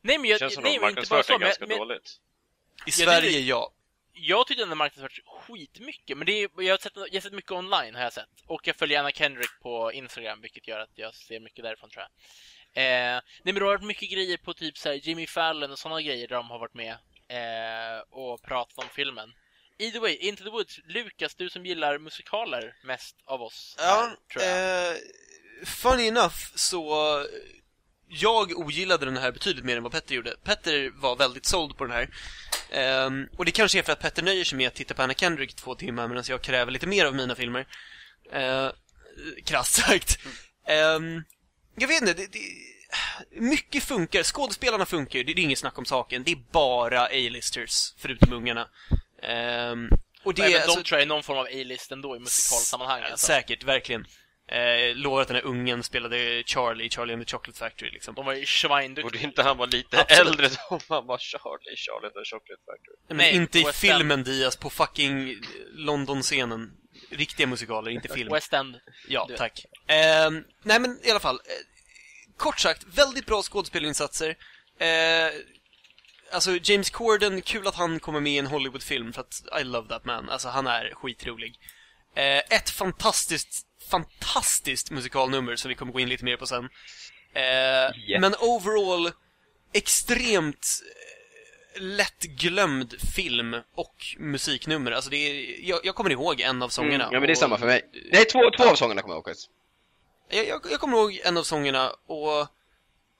A: Nej, men
D: Det
A: jag,
D: känns som
A: nej,
D: de
A: men inte bara
D: marknadsfört
A: så,
D: den
A: men,
D: ganska
A: men,
D: dåligt.
B: I
A: det-
B: Sverige, ja.
A: Jag tyckte den har marknadsförts skitmycket, men det är, jag, har sett, jag har sett mycket online har jag sett. Och jag följer Anna Kendrick på Instagram, vilket gör att jag ser mycket därifrån tror jag. Eh, nej men det har varit mycket grejer på typ så här Jimmy Fallon och sådana grejer där de har varit med eh, och pratat om filmen. Either way, Into the Woods, Lukas, du som gillar musikaler mest av oss här,
B: Ja,
A: tror jag.
B: eh, funny enough så jag ogillade den här betydligt mer än vad Petter gjorde. Petter var väldigt såld på den här. Ehm, och det kanske är för att Petter nöjer sig med att titta på Anna Kendrick två timmar medan jag kräver lite mer av mina filmer. Uh, krasst sagt. Ehm, jag vet inte, det, det, mycket funkar. Skådespelarna funkar ju, det, det är inget snack om saken. Det är bara A-listers, förutom ungarna. Ehm, och det
A: Men även
B: alltså-
A: de tror jag är någon form av A-list ändå i musikalsammanhang. Alltså.
B: Säkert, verkligen. Eh, lovar att den här ungen spelade Charlie Charlie and the Chocolate Factory liksom.
A: De var ju svinduktiga.
D: Borde inte han vara lite
B: Absolut.
D: äldre som han var Charlie i Charlie and the Chocolate Factory?
B: Men
A: Nej,
B: inte i filmen Diaz, på fucking London-scenen. Riktiga musikaler, inte film.
A: West End.
B: Ja,
A: Du.
B: tack. Ehm, nej men i alla fall. Eh, kort sagt, väldigt bra skådespelinsatser. Eh, alltså James Corden, kul att han kommer med i en Hollywoodfilm för att I love that man. Alltså han är skitrolig. Eh, ett fantastiskt, fantastiskt musikalnummer som vi kommer gå in lite mer på sen. Eh, Men overall, extremt eh, lättglömd film och musiknummer. Alltså det är, jag, jag kommer ihåg en av sångerna.
C: Mm, ja men det är
B: och-
C: samma för mig. Nej, två, två av sångerna kommer jag ihåg
B: jag, jag, jag kommer ihåg en av sångerna och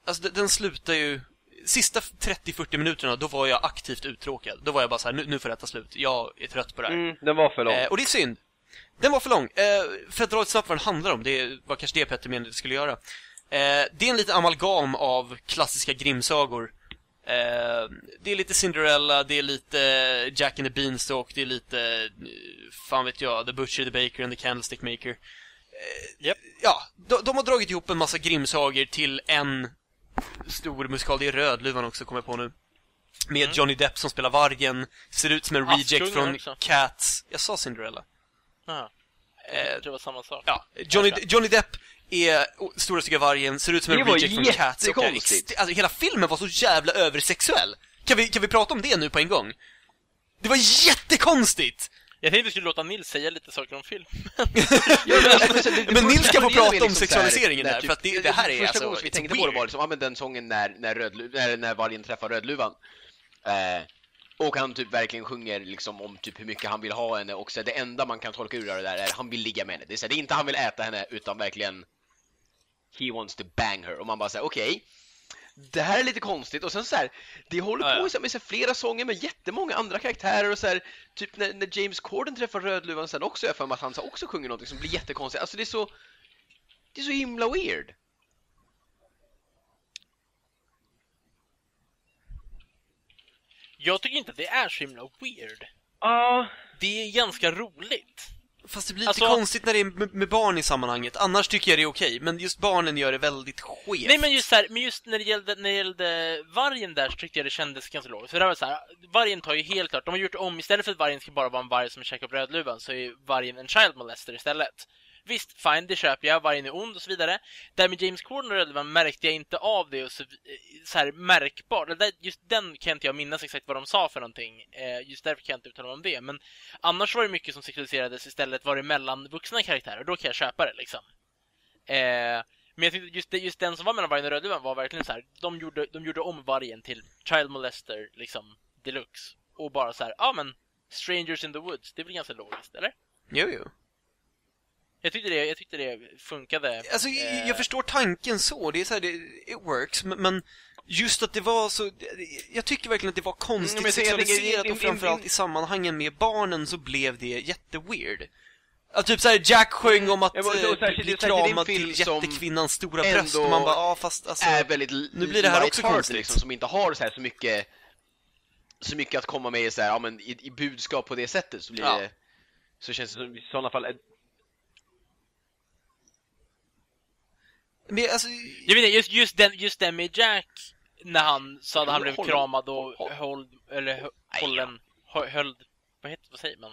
B: alltså den, den slutar ju Sista 30-40 minuterna, då var jag aktivt uttråkad. Då var jag bara så här, nu, nu får det ta slut. Jag är trött på det här.
C: Mm, den var för lång.
B: Eh, och det är synd. Den var för lång. Eh, för att dra ett snabbt vad den handlar om, det var kanske det Petter menade att skulle göra. Eh, det är en lite amalgam av klassiska Grimmsagor. Eh, det är lite Cinderella, det är lite Jack and the Beanstalk, det är lite, eh, fan vet jag, The Butcher, The Baker and the Candlestick Maker. Eh,
A: Japp.
B: Ja, de, de har dragit ihop en massa Grimmsagor till en stor musikal. Det är Rödluvan också, kommer jag på nu. Med
A: Mm.
B: Johnny Depp som spelar vargen, ser ut som en reject från
A: också.
B: Cats. Jag sa Cinderella.
A: Aha.
B: Eh,
A: Jag tror det var samma sak.
B: Ja, Johnny. Johnny Depp är stora stygga vargen, ser ut som en
C: Det var
B: reject från Cats och är
C: jättekonstigt.
B: Alltså hela filmen var så jävla översexuell. Kan vi, kan vi prata om det nu på en gång? Det var jättekonstigt!
A: Jag tänkte vi skulle låta Nils säga lite saker om film.
C: Ja, men alltså, men det- det
B: Nils
C: första
B: ska få prata
C: med
B: om
C: liksom
B: sexualiseringen där, för att det- det här är
C: Första
B: alltså-
C: gången vi tänkte på det var liksom, ja men den sången när, när, rödlu, när, när vargen träffar Rödluvan. Eh, och han typ verkligen sjunger liksom om typ hur mycket han vill ha henne och så det enda man kan tolka ur det där är han vill ligga med henne. Det är, så här, det är inte han vill äta henne utan verkligen He wants to bang her. Och man bara säger okej. det här är lite konstigt och sen så här, det håller
A: Ja,
C: på
A: ja.
C: här med så här flera sånger med jättemånga andra karaktärer och så här, typ när, när James Corden träffar Rödluvan sen också, jag för mig att han så också sjunger någonting som blir jättekonstigt. Alltså det är så, det är så himla weird.
A: Jag tycker inte att det är så himla weird.
C: Ja.
A: Det är ganska roligt.
B: Fast det blir lite
A: Alltså-
B: konstigt när det är med, barn i sammanhanget. Annars tycker jag det är okej, men just barnen gör det väldigt skevt.
A: Nej men just här, men just när det gällde, när det gällde vargen där så tyckte jag det kändes ganska logiskt. För det var så här, vargen tar ju helt klart, de har gjort om, istället för att vargen ska bara vara en varg som käkar upp Rödluvan så är vargen en child molester istället. Visst, fine, det köper jag, vargen är ond och så vidare. Där med James Corden och Rödluvan märkte jag inte av det och så, eh, så här märkbart. Just den kan inte jag minnas exakt vad de sa för någonting. Eh, just därför kan jag inte uttala mig om det. Men annars var det mycket som sexualiserades istället var det mellan vuxna karaktärer. Då kan jag köpa det liksom. Eh, men jag tyckte just, det- just den som var mellan vargen och Rödluvan var verkligen så här. De gjorde, de gjorde om vargen till child molester liksom deluxe. Och bara så här, ja ah, men Strangers in the Woods, det är väl ganska logiskt, eller?
B: Jo, jo.
A: Jag tyckte det, jag tyckte det funkade.
B: Alltså,
A: eh,
B: jag förstår tanken så, det är så här, det, it works, men, men just att det var så, jag tycker verkligen att det var konstigt
C: Mm, jag jag tänker-
B: sexualiserat och framförallt i sammanhangen med barnen så blev det jätteweird. Ja, typ såhär, Jack sjöng om att
C: Ja, men- och
B: eh, bli kramad till jättekvinnans stora bröst och man bara, ja fast alltså...
C: är väldigt
B: nu blir det här också konstigt.
C: liksom, som inte har så, här så mycket så mycket att komma med i, så här, ja, men i, i budskap på det sättet så blir
B: Ja.
C: det så känns det som i sådana fall
B: Men alltså,
A: Jag vet inte, just, just, den, just den med Jack, när han sa att han blev kramad och
C: håll-
A: eller hållen, hö- höljd, vad heter, vad säger man?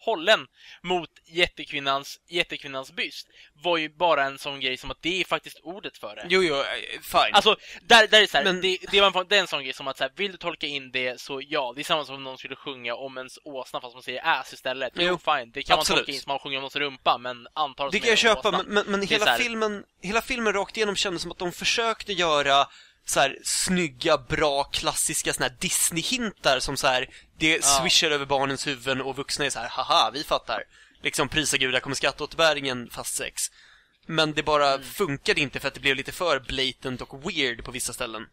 A: Hållen mot jättekvinnans, jättekvinnans byst var ju bara en sån grej som att det är faktiskt ordet för det.
B: Jo, jo, eh, fine.
A: Alltså, där, där är så här,
B: Men-
A: det, det, var en, det är en sån grej som att så här, vill du tolka in det så ja, det är samma som om någon skulle sjunga om ens åsna fast man säger ass istället. Jo,
B: Jo,
A: fine, det kan
B: absolut.
A: man tolka in som man sjunger om någons rumpa, men antar
B: Det kan jag köpa,
A: åsna.
B: men, men, men hela,
A: här-
B: filmen, hela filmen rakt igenom kändes som att de försökte göra så här snygga, bra, klassiska såna här Disney-hintar som så här det
A: Ja.
B: swishar över barnens huvuden och vuxna är så här haha, vi fattar. Liksom prisa gud, här kommer skatteåterbäringen fast sex. Men det bara
A: Mm.
B: funkade inte för att det blev lite för blatant och weird på vissa ställen.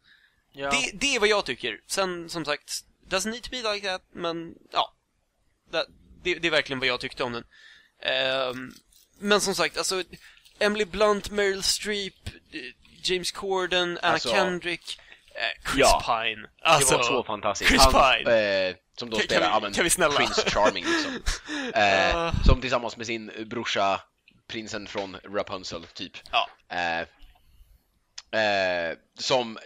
A: ja.
B: Det, det är vad jag tycker. Sen, som sagt, doesn't need to be like that, men ja. Det, det, det är verkligen vad jag tyckte om den. Ehm, men som sagt, alltså, Emily Blunt, Meryl Streep, eh, James Corden, Anna
C: Alltså-
B: Kendrick, eh, Chris
C: Ja.
B: Pine. Alltså,
C: det var så fantastiskt.
B: Chris
C: Han,
B: Pine.
C: eh, som då
B: Kan-
C: spelar
B: kan vi-
C: ja, men,
B: kan vi snälla?
C: Prince Charming liksom. Eh, som tillsammans med sin brorsa, prinsen från Rapunzel, typ.
B: Ja.
C: Eh, eh, som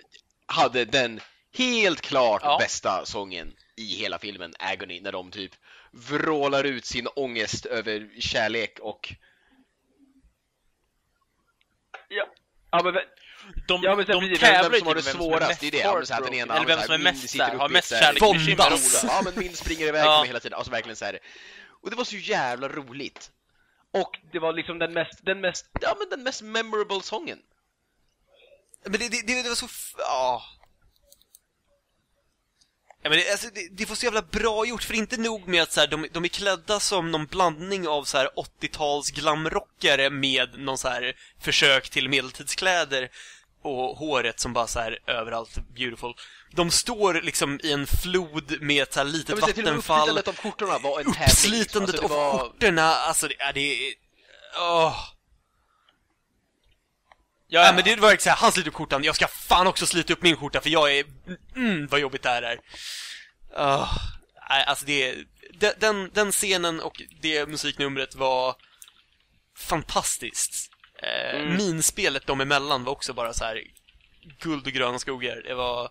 C: hade den helt klart
A: Ja.
C: bästa sången i hela filmen, Agony, när de typ vrålar ut sin ångest över kärlek och... Ja, ja men
A: De,
C: Ja, men
A: de
C: det
A: tävlar
C: vem
A: ju
C: som har
A: typ
C: det
A: vem som är
C: svårast,
A: mest
C: det är det. Ja, men så att den ena
A: Eller vem
C: så
A: som är mest,
C: min
A: så här,
C: sitter
A: har mest. Ola.
C: Ja, men min springer iväg
A: Ja.
C: hela tiden. Alltså verkligen så här. Och det var så jävla roligt. Och det var liksom den mest, den mest, ja men den mest memorable sången.
B: Men det, det, det, det var så... Ja. Ja, men det, alltså, det, det var så jävla bra gjort, för inte nog med att så här, de, de är klädda som någon blandning av så här 80-tals glamrockare med någon så här försök till medeltidskläder och håret som bara så här överallt beautiful. De står liksom i en flod med ett så här litet
C: med
B: vattenfall.
C: uppslitandet av skjortorna var en tävling.
B: Uppslitandet
C: Alltså,
B: av
C: var-
B: skjortorna, alltså det, ja, det är... Åh.
A: Ja,
B: Ja, men det var såhär, han sliter upp skjortan, jag ska fan också slita upp min skjorta för jag är... Mm, vad jobbigt det här är. Uh, nej, alltså det de- Den, den scenen och det musiknumret var fantastiskt. Eh,
C: Mm.
B: Minspelet dem emellan var också bara så här guld och gröna skogar. Det var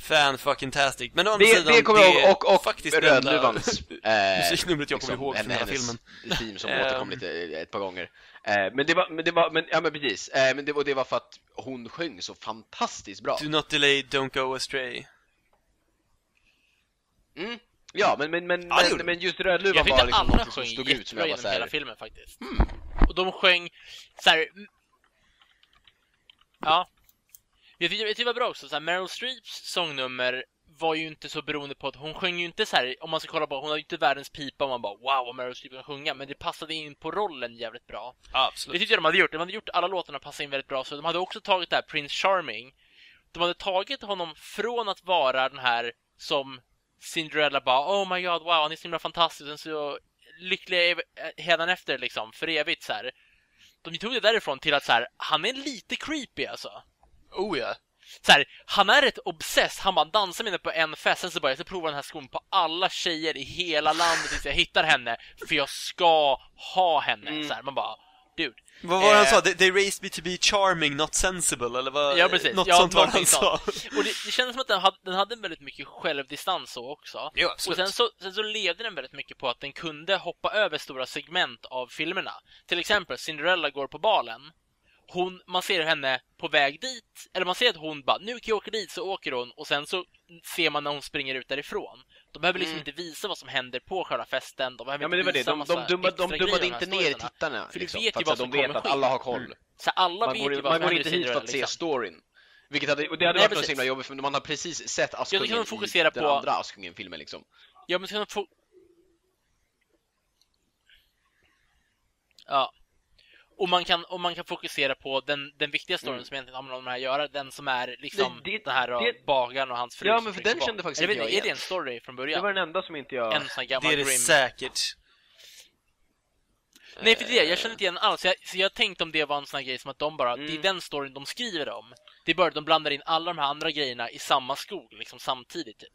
B: fan fucking tastic. Men å andra
C: Det,
B: sidan,
C: det kommer jag ihåg, och, och
B: faktiskt det
C: Rödluvans eh,
B: musiknumret jag kommer ihåg från hela filmen.
C: theme som
B: Ehm.
C: återkom lite eh, ett par gånger. Eh, men det var, men det var, men, ja men precis. Eh, men det, var, det var för att hon sjöng så fantastiskt bra.
B: Do not delay, don't go astray.
C: Mm. Ja, men, men, men,
B: Ja,
C: men, men just Rödluvan var liksom något som stod ut som jag var
A: genom hela
C: såhär,
A: filmen faktiskt.
C: hmm.
A: Och de sjöng så här, mm, Ja. Jag tyckte, jag tyckte det var bra också, så här, Meryl Streeps sångnummer var ju inte så beroende på att hon sjöng ju inte så här, om man ska kolla på, hon har ju inte världens pipa och man bara wow vad Meryl Streep kan sjunga, men det passade in på rollen jävligt bra. Det
B: Absolut.
A: tyckte jag de hade gjort, de hade gjort alla låtarna passa in väldigt bra, så de hade också tagit det här Prince Charming, de hade tagit honom från att vara den här som Cinderella bara oh my god, wow, han är så himla fantastisk, och så lycklig ev- hädanefter liksom, för evigt så här. De tog det därifrån till att så här, han är lite creepy alltså.
B: Oh ja.
A: Så här, han är rätt obsessed, han bara dansar med henne på en fest, sen så bara jag ska prova den här skon på alla tjejer i hela landet tills jag hittar henne, för jag ska ha henne.
C: Mm.
A: Så här, man bara, dude.
B: Vad var det han
A: Eh.
B: sa? They, they raised me to be charming, not sensible, eller vad?
A: Ja, precis.
B: Något
A: Ja,
B: sånt var han sa.
A: Och det, det kändes som att den hade, den hade väldigt mycket självdistans så också.
B: Jo,
A: Och sen så, sen så levde den väldigt mycket på att den kunde hoppa över stora segment av filmerna. Till exempel Cinderella går på balen. Hon, man ser henne på väg dit, eller man ser att hon bara, nu kan jag åka dit, så åker hon och sen så ser man när hon springer ut därifrån. De behöver liksom
C: Mm.
A: inte visa vad som händer på själva festen, de behöver
C: Ja men det var
A: inte
C: det, de, de, dummade, de dummade inte
A: de
C: ner tittarna.
A: För du
C: liksom,
A: vet
C: för
A: ju vad
C: så
A: som
C: de vet
A: kommer
C: att
A: ske.
C: alla har koll.
A: Så alla
C: Man
A: vet
C: går,
A: ju vad
C: man
A: som
C: går inte hit för att se
A: liksom.
C: storyn. Vilket hade, och det hade
A: Nej,
C: varit så himla jobbigt för man har precis sett
A: Ja, kan
C: Askungen
A: man fokusera
C: i den
A: på-
C: andra Askungen-filmen liksom.
A: Ja, men ska man få... Ja. Och man kan, och man kan fokusera på den, den viktiga storyn
C: Mm.
A: som egentligen har med de här att göra, den som är liksom
C: Det- det-
A: den här
C: det-
A: bagaren och hans fru
C: Ja, men för den kände faktiskt inte
A: vet
C: jag
A: Är det
C: igen.
A: en story från
C: Det
A: början?
C: var den enda som inte jag...
A: En sån här gammal
B: Det är det
A: grim...
B: säkert.
A: Nej, för det, jag känner inte igen alls. Jag, så jag tänkte om det var en sån här grej som att de bara, det är
C: Mm.
A: den storyn de skriver om. Det är bara att de blandar in alla de här andra grejerna i samma skog, liksom samtidigt typ.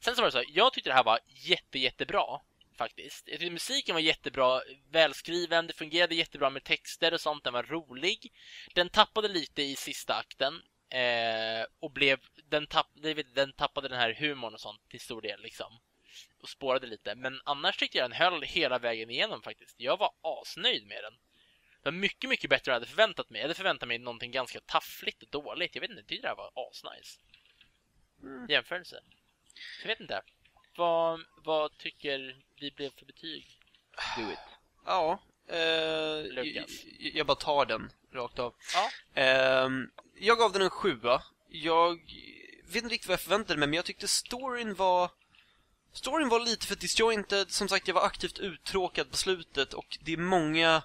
A: Sen så var det så, jag tyckte det här var jätte, jättebra. Faktiskt. Jag tyckte musiken var jättebra, välskriven, det fungerade jättebra med texter och sånt, den var rolig. Den tappade lite i sista akten. Eh, och blev, den, tapp, den tappade den här humorn och sånt till stor del liksom. och spårade lite. Men annars tyckte jag den höll hela vägen igenom faktiskt. Jag var asnöjd med den. Det var mycket, mycket bättre än jag hade förväntat mig. Jag hade förväntat mig någonting ganska taffligt och dåligt. Jag vet inte, jag tyckte det här var asnice.
B: Mm.
A: Jämförelse. Jag vet inte. Vad, vad tycker vi blev för betyg?
F: Do it.
B: Ja, eh, jag, jag bara tar den rakt av.
A: Ja.
B: Ehm, jag gav den en sjua. Jag vet inte riktigt vad jag förväntade mig, men jag tyckte storyn var... Storyn var lite för disjointed. Som sagt, jag var aktivt uttråkad på slutet och det är många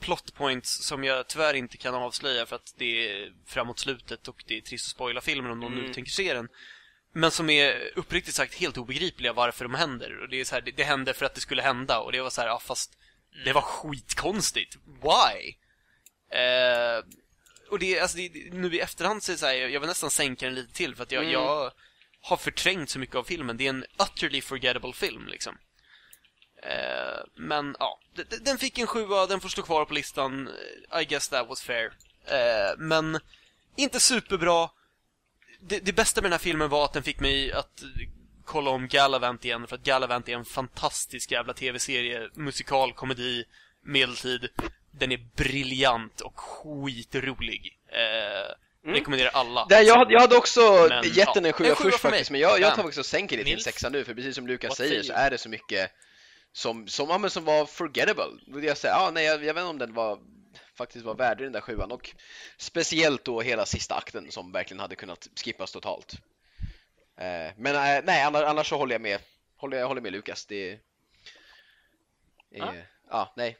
B: plot points som jag tyvärr inte kan avslöja för att det är framåt slutet och det är trist att spoila filmen om någon nu
F: Mm.
B: tänker se den. Men som är uppriktigt sagt helt obegripliga varför de händer. Och det är så här, det, det hände för att det skulle hända och det var så här, ja fast det var skitkonstigt. Why? Eh, och det, alltså det, nu i efterhand så är det så här, jag, vill nästan sänka den lite till för att jag,
F: Mm.
B: jag har förträngt så mycket av filmen. Det är en utterly forgettable film liksom. Eh, men ja, den fick en sjua, den får stå kvar på listan. I guess that was fair. Eh, men inte superbra. Det, det bästa med den här filmen var att den fick mig att kolla om Galavant igen, för att Galavant är en fantastisk jävla tv-serie, musikal, komedi, medeltid. Den är briljant och skitrolig. Eh, Rekommenderar alla.
F: Där, jag, hade, jag hade också
B: Men,
F: gett den en sjua först faktiskt, men jag, jag tar faktiskt och sänker det till en sexa nu, för precis som Lukas säger så är det så mycket som, som, ja, men som var forgettable. Och Jag, säger, ja, nej, jag, jag vet inte om den var faktiskt var värd den där sjuan och speciellt då hela sista akten som verkligen hade kunnat skippas totalt. Eh, men eh, nej, annars, annars så håller jag med, håller jag håller med Lukas. Det är,
A: Ja.
F: ja. ja, nej.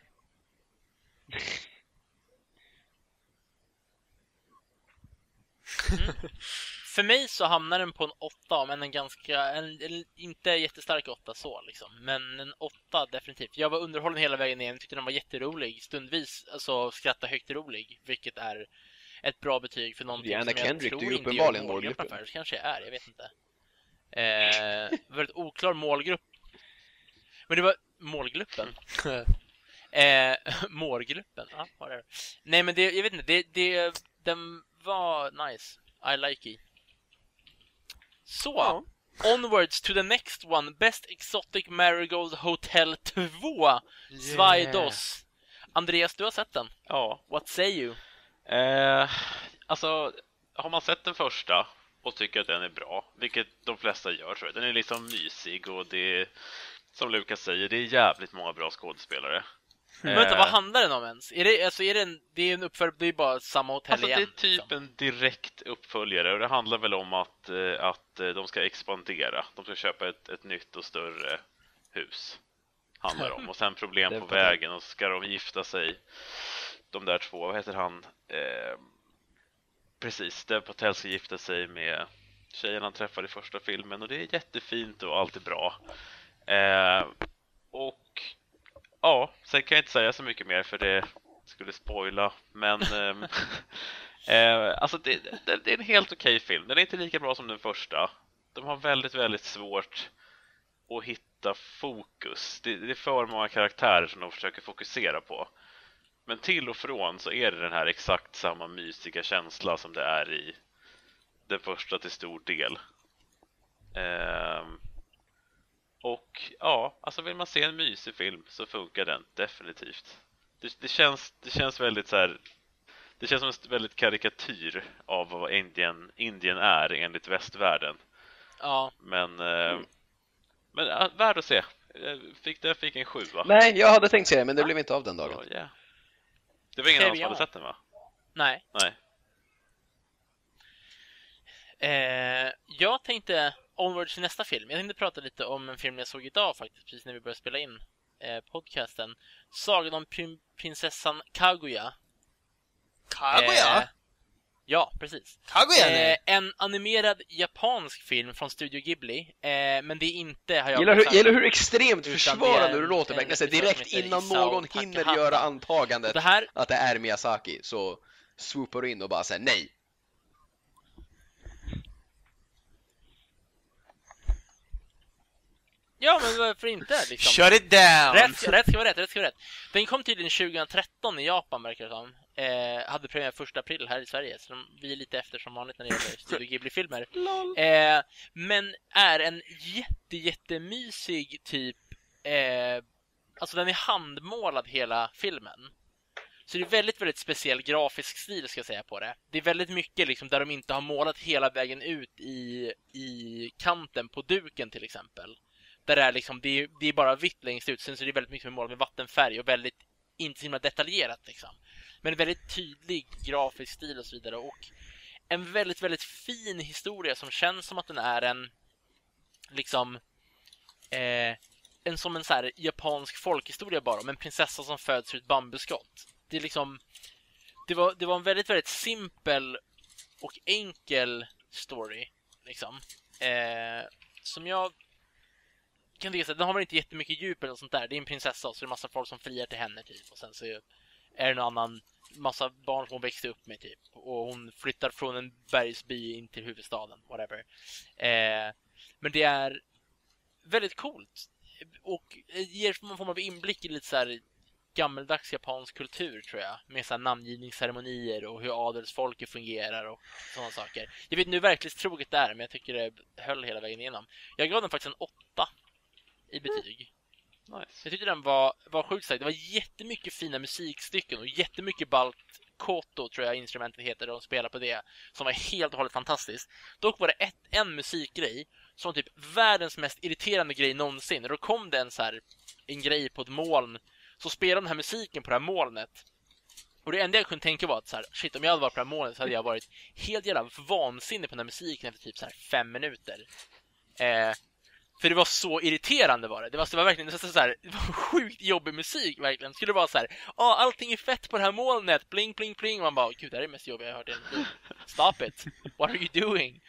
A: För mig så hamnar den på en åtta, men en ganska, en, en inte jättestark åtta så liksom. Men en åtta definitivt. Jag var underhållen hela vägen ner, tyckte den var jätterolig. Stundvis, alltså skratta högt rolig, vilket är ett bra betyg för någonting
F: Anna
A: som jag
F: Kendrick,
A: tror
F: du är
A: inte
F: uppenbarligen
A: gör målgruppen för. Det kanske jag är, jag vet inte. Eh, väldigt oklar målgrupp. Men det var målgruppen. Eh, målgruppen, ja, det? Nej men det, jag vet inte, det, det, den var nice. I like it. Så,
B: Ja.
A: onwards to the next one. Best Exotic Marigold Hotel 2. Svajdos. Andreas, du har sett den.
E: Ja,
A: What say you?
E: Eh, alltså, har man sett den första och tycker att den är bra, vilket de flesta gör tror jag. Den är liksom mysig och det är, som Lukas säger, det är jävligt många bra skådespelare.
A: Men vänta,
E: Eh,
A: vad handlar den om ens? Är det, alltså, är det, en, det är en uppföljd, det är bara samma hotell
E: Alltså det
A: igen?
E: är typ
A: liksom.
E: en direkt uppföljare och det handlar väl om att, eh, att eh, de ska expandera. De ska köpa ett, ett nytt och större hus. Handlar det om. Och sen problem
F: Det
E: på vägen och så ska de gifta sig. De där två, vad heter han? Eh, precis, Dev Patel ska gifta sig med tjejen han träffade i första filmen och det är jättefint och allt är bra. Eh, och ja, sen kan jag inte säga så mycket mer för det skulle spoila, men ehm, eh, alltså det, det, det är en helt okej film. Den är inte lika bra som den första. De har väldigt, väldigt svårt att hitta fokus. Det, det är för många karaktärer som de försöker fokusera på. Men till och från så är det den här exakt samma mysiga känsla som det är i den första till stor del. Ehm, och ja, alltså vill man se en mysig film så funkar den definitivt. Det, det, känns, det känns väldigt så här. Det känns som en väldigt karikatyr av vad Indien, Indien är enligt västvärlden.
A: Ja,
E: Men, eh, men ja, värd att se. Fick, den fick en sjua.
F: Nej, jag hade tänkt se det, men det blev inte av den dagen.
E: Så, yeah. Det var ingen annan som hade sett den va?
A: nej.
E: Nej.
A: Eh, jag tänkte onwards till nästa film. Jag tänkte prata lite om en film jag såg idag faktiskt, precis när vi började spela in eh, podcasten. Sagan om prin- prinsessan Kaguya.
B: Kaguya?
A: Eh, ja, precis.
B: Kaguya?
A: Eh, en animerad japansk film från Studio Ghibli. Eh, men det är inte Hayao
F: Gillar hur, gillar hur extremt försvarande du låter
A: regissör
F: direkt innan någon hinner göra antagandet
A: Det här,
F: att det är Miyazaki så swoopar du in och bara säger nej.
A: Ja, men varför inte? Liksom.
B: Shut it down!
A: Rätt, rätt ska vara rätt, rätt ska vara rätt. Den kom tydligen 2013 i Japan, verkar det som. Eh, hade premiär 1 april här i Sverige, så de, vi är lite efter som vanligt när det gäller Studio Ghibli-filmer. Eh, men är en jätte, jättemysig typ... Eh, alltså den är handmålad hela filmen. Så det är väldigt, väldigt speciell grafisk stil ska jag säga på det. Det är väldigt mycket liksom där de inte har målat hela vägen ut i, i kanten på duken till exempel papper det är liksom, det är, det är bara vitt längst ut, sen så är det väldigt mycket som är målat med vattenfärg och väldigt, inte så himla detaljerat liksom. Men väldigt tydlig grafisk stil och så vidare och en väldigt, väldigt fin historia som känns som att den är en liksom eh, en som en så här japansk folkhistoria bara om en prinsessa som föds ur ett bambuskott. Det är liksom det var, det var en väldigt, väldigt simpel och enkel story liksom. Eh, som jag kan tycka att den har väl inte jättemycket djup eller sånt där. Det är en prinsessa och så är det massa folk som friar till henne typ och sen så är det någon annan massa barn som hon växte upp med typ och hon flyttar från en bergsby in till huvudstaden, whatever. Eh, men det är väldigt coolt och ger någon form av inblick i lite så här gammeldags japansk kultur tror jag med så här namngivningsceremonier och hur adelsfolket fungerar och sådana saker. Jag vet inte hur verklighetstroget det är men jag tycker det höll hela vägen igenom. Jag gav den faktiskt en åtta i betyg.
E: Nice.
A: Jag tyckte den var, var sjukt stark. Det var jättemycket fina musikstycken och jättemycket ballt Koto tror jag instrumentet heter, de spelar på det, som var helt och hållet fantastiskt. Dock var det ett, en musikgrej som var typ världens mest irriterande grej någonsin. Då kom det en så här, en grej på ett moln, så spelade den här musiken på det här molnet. Och det enda jag kunde tänka var att så här, shit, om jag hade varit på det här molnet så hade jag varit helt jävla vansinnig på den här musiken efter typ så här fem minuter. Eh, för det var så irriterande var det. Det var, det var verkligen så, så här, det var sjukt jobbig musik verkligen. Det skulle vara så här, ja, oh, allting är fett på det här molnet, bling, bling, bling. Och man bara, gud, det här är det mest jobbiga jag har hört i. Stop it. What are you doing?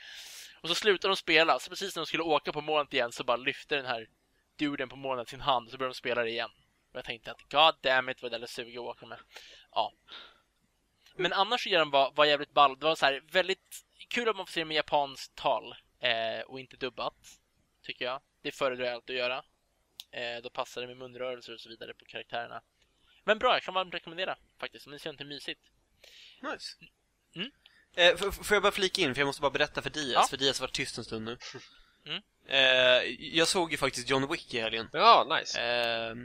A: Och så slutar de spela, så precis när de skulle åka på molnet igen så bara lyfte den här duden på molnet sin hand och så började de spela det igen. Och jag tänkte att god damn it vad det där suger att åka med. Ja. Men annars så gör var, var jävligt ball. Det var så här väldigt kul att man får se det med japanskt tal eh, och inte dubbat tycker jag. Det föredrar jag alltid att göra. Eh, då passar det med munrörelser och så vidare på karaktärerna. Men bra, jag kan varmt rekommendera faktiskt, om ni ser något mysigt.
B: Nice.
A: Mm.
B: Eh, f- får jag bara flika in, för jag måste bara berätta för Diaz,
A: Ja.
B: för Diaz har varit tyst en stund nu.
A: Mm.
B: Eh, jag såg ju faktiskt John Wick i helgen.
D: Ja, nice.
B: Eh,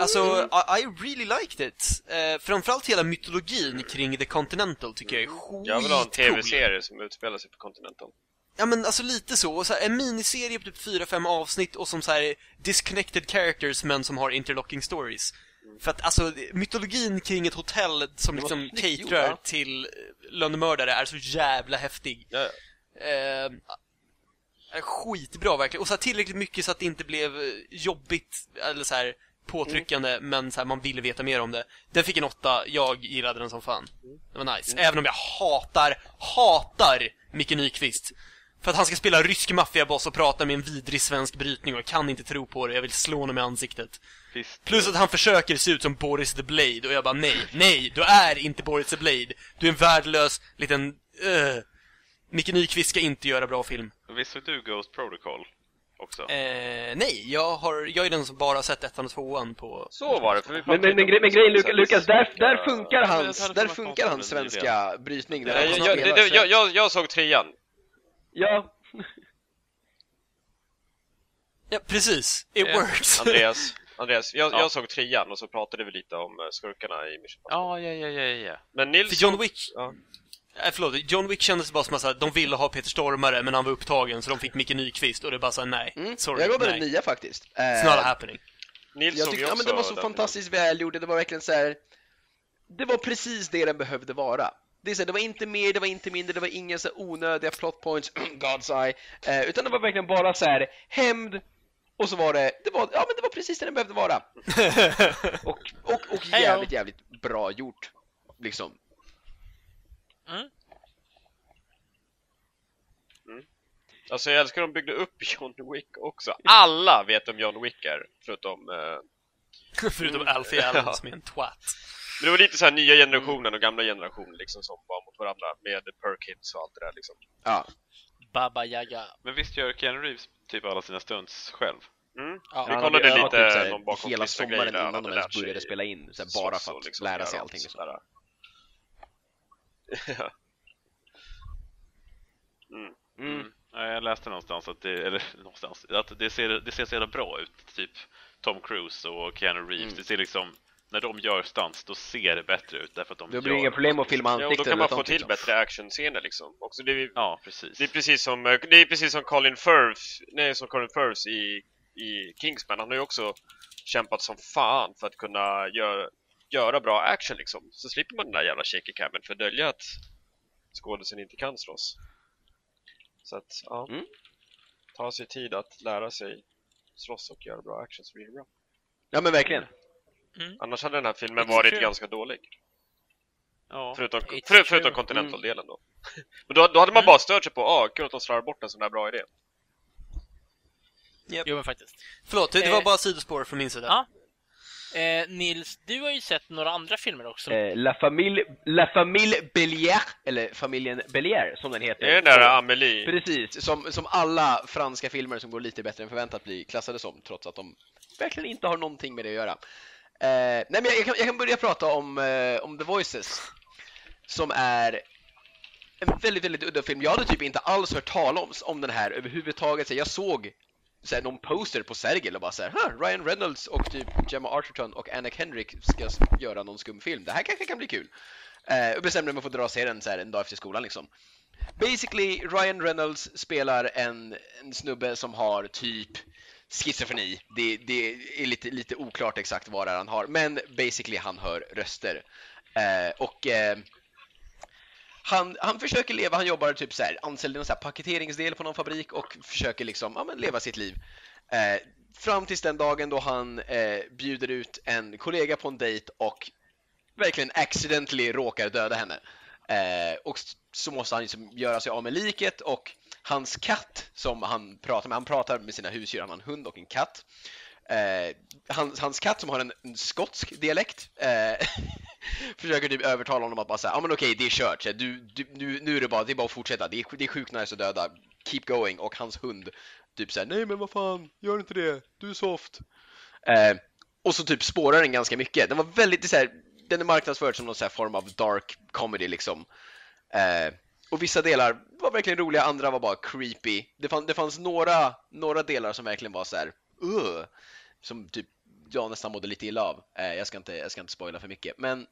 B: alltså, I, I really liked it. Eh, framförallt hela mytologin kring The Continental tycker jag är skitcool.
D: Jag vill ha en tv-serie som utspelar sig på Continental.
B: Ja men alltså lite så, och så här, en miniserie på typ 4-5 avsnitt och som så här disconnected characters men som har interlocking stories. För att alltså, mytologin kring ett hotell som liksom caterar till eh, lönnmördare är så jävla häftig.
D: Ja,
B: Eh, är skitbra verkligen. Och så här, tillräckligt mycket så att det inte blev eh, jobbigt eller så här påtryckande, men så här, man ville veta mer om det. Den fick en åtta, jag gillade den som fan. Det var nice. Även om jag hatar, hatar Micke Nyqvist. För att han ska spela rysk maffiaboss och prata med en vidrig svensk brytning och jag kan inte tro på det, jag vill slå honom i ansiktet.
E: Visst.
B: Plus att han försöker se ut som Boris the Blade och jag bara nej, nej, du är inte Boris the Blade. Du är en värdelös liten, uh. Micke Nyqvist ska inte göra bra film.
E: Visst såg du Ghost Protocol också?
B: Eh, nej, jag har, jag är den som bara sett ettan och tvåan på...
D: Så var det, för vi
F: Men, men, men, men grejen Lukas, Lukas där, där funkar hans, där funkar hans svenska brytning. Där
D: jag, jag, jag, jag, jag såg trean.
F: Ja,
B: Ja, precis. It
D: Eh,
B: works.
D: Andreas, Andreas jag,
E: Ja.
D: jag såg trean och så pratade vi lite om eh, skurkarna i Mission.
E: Ja, ja, ja, ja, ja.
D: Men Nils
B: För John Wick,
D: Ja.
B: äh, förlåt, John Wick kändes bara som att de ville ha Peter Stormare men han var upptagen så de fick Micke Nyqvist och det bara såhär, nej,
F: mm.
B: sorry,
F: jag gav den
B: nej.
F: en nia faktiskt. Eh,
B: It's not happening.
D: Nils
F: jag tyckte, ja, men det var så
D: den
F: fantastiskt välgjord, det var verkligen så här. Det var precis det den behövde vara. Det, är så här, det var inte mer, det var inte mindre, det var inga så onödiga plot points, God's eye, eh, utan det var verkligen bara så här hämnd och så var det, det var, ja men det var precis det den behövde vara. Och, och, och jävligt, jävligt bra gjort. Liksom.
D: Alltså jag älskar att de byggde upp John Wick också. Alla vet om John Wick är, förutom... Eh,
B: Förutom Alfie Allen som är en twat.
D: Men det var lite så här nya generationen och gamla generationen liksom som var mot varandra med Perkins och allt det där liksom.
F: Ja.
A: Baba Yaga.
E: Men visst gör Keanu Reeves typ alla sina stunts själv?
D: Mm.
A: Ja.
D: Vi
C: Han
D: kollade
C: övat
D: lite
C: typ så
D: någon bakom
C: hela sommaren
D: grejer
C: innan de ens började spela in, så här, bara för att
D: liksom
C: lära sig allting.
D: Sådär. mm.
C: Mm.
E: Mm. Ja, jag läste någonstans att det, eller någonstans, att det ser, det ser så jävla bra ut. Typ Tom Cruise och Keanu Reeves.
C: Mm.
E: Det ser liksom, när de gör stunts, då ser det bättre ut därför att de
C: Det blir
E: gör
C: inga problem att filma
D: Ja, och då
C: ansikten
D: kan man få till
C: liksom.
D: bättre actionscener liksom. Också det, är,
E: Ja, precis.
D: det är precis som eh, det är precis som Colin Firth, nej som Colin Firth i, i Kingsman. Han har ju också kämpat som fan för att kunna göra, göra bra action liksom. Så slipper man den där jävla shaky cammen för att dölja att skådisen inte kan slåss. Så att, ja.
C: Mm.
D: Ta sig tid att lära sig slåss och göra bra action så blir det bra.
C: Ja men verkligen.
D: Annars hade den här filmen
A: It's
D: varit
A: true.
D: ganska dålig.
E: Ja.
D: Förutom, för, förutom Continental-delen då. Men då, då hade man
A: Mm.
D: bara stört sig på, ah, kul att de slarvar bort en sån där bra idé.
A: Jo men faktiskt.
B: Förlåt, det, det
A: Eh.
B: var bara sidospår från min sida.
A: Ja. Eh, Nils, du har ju sett några andra filmer också.
C: Eh, La Famille, La Famille Bellier, eller familjen Bellier som den heter.
D: Det är den där Amelie.
C: Precis, som, som alla franska filmer som går lite bättre än förväntat blir klassade som, trots att de verkligen inte har någonting med det att göra. Eh, nej men jag, jag, kan, jag kan börja prata om, eh, om The Voices, som är en väldigt, väldigt udda film. Jag hade typ inte alls hört talas om den här överhuvudtaget. Så jag såg så här, någon poster på Sergel och bara såhär, huh, Ryan Reynolds och typ Gemma Arterton och Anna Kendrick ska göra någon skum film. Det här kanske kan bli kul. Eh, och bestämde mig för att dra och se den så här, en dag efter skolan liksom. Basically, Ryan Reynolds spelar en, en snubbe som har typ schizofreni. Det, det är lite, lite oklart exakt vad det är han har, men basically han hör röster. Eh, och eh, han, han försöker leva, han jobbar typ så här, anställd i någon så här paketeringsdel på någon fabrik och försöker liksom, ja, men leva sitt liv. Eh, fram tills den dagen då han eh, bjuder ut en kollega på en dejt och verkligen accidentally råkar döda henne. Eh, och så måste han liksom göra sig av med liket och hans katt som han pratar med, han pratar med sina husdjur, han har en hund och en katt. Eh, hans, hans katt som har en, en skotsk dialekt eh, försöker typ övertala honom att bara säga, ja men okej det är kört, Så du, du, nu, nu är det bara, det är bara att fortsätta, det är, det är sjukt nice att döda, keep going och hans hund typ såhär, nej men vad fan, gör inte det, du är soft. Eh, och så typ spårar den ganska mycket. Den var väldigt så här, den är marknadsförd som någon så här form av dark comedy liksom. Eh, och vissa delar var verkligen roliga, andra var bara creepy. Det, fann, det fanns några, några delar som verkligen var så här, uh, som typ jag nästan mådde lite illa av. Eh, jag, ska inte, jag ska inte spoila för mycket, men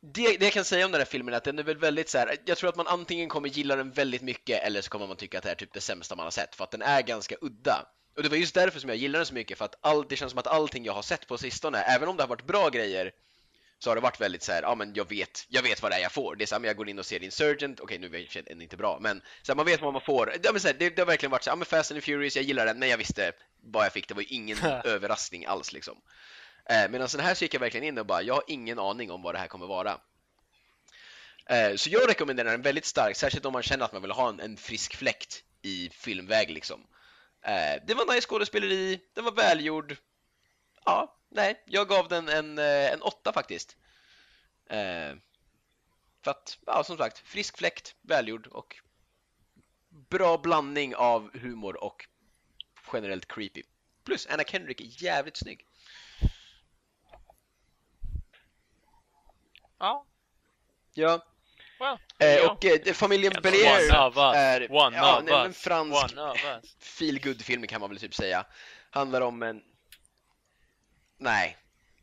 C: det, det jag kan säga om den här filmen är att den är väl väldigt så här. jag tror att man antingen kommer gilla den väldigt mycket eller så kommer man tycka att det är typ det sämsta man har sett, för att den är ganska udda. Och det var just därför som jag gillade den så mycket, för att all, det känns som att allting jag har sett på sistone, även om det har varit bra grejer, så har det varit väldigt så här, ja men jag vet, jag vet vad det är jag får. Det är så här, jag går in och ser Insurgent, okej nu är den inte bra, men så här, man vet vad man får. Ja, men så här, det, det har verkligen varit så här, ja men Fast and Furious, jag gillar den, men jag visste vad jag fick, det var ju ingen överraskning alls liksom. Eh, Medan den här så gick jag verkligen in och bara, jag har ingen aning om vad det här kommer vara. Eh, Så jag rekommenderar den väldigt starkt, särskilt om man känner att man vill ha en, en frisk fläkt i filmväg liksom. Eh, Det var nice skådespeleri, den var välgjord. Ja, nej, jag gav den en, eh, en åtta faktiskt. Eh, För att, ja som sagt, frisk fläkt, välgjord och bra blandning av humor och generellt creepy. Plus Anna Kendrick är jävligt snygg.
A: Ja.
C: Ja,
A: Well,
C: eh, och eh, familjen
A: One
C: Bellier
A: of us.
C: är
A: One
C: ja, nej, en
A: us.
C: fransk
A: One of us.
C: feel film kan man väl typ säga. Handlar om en... Nej.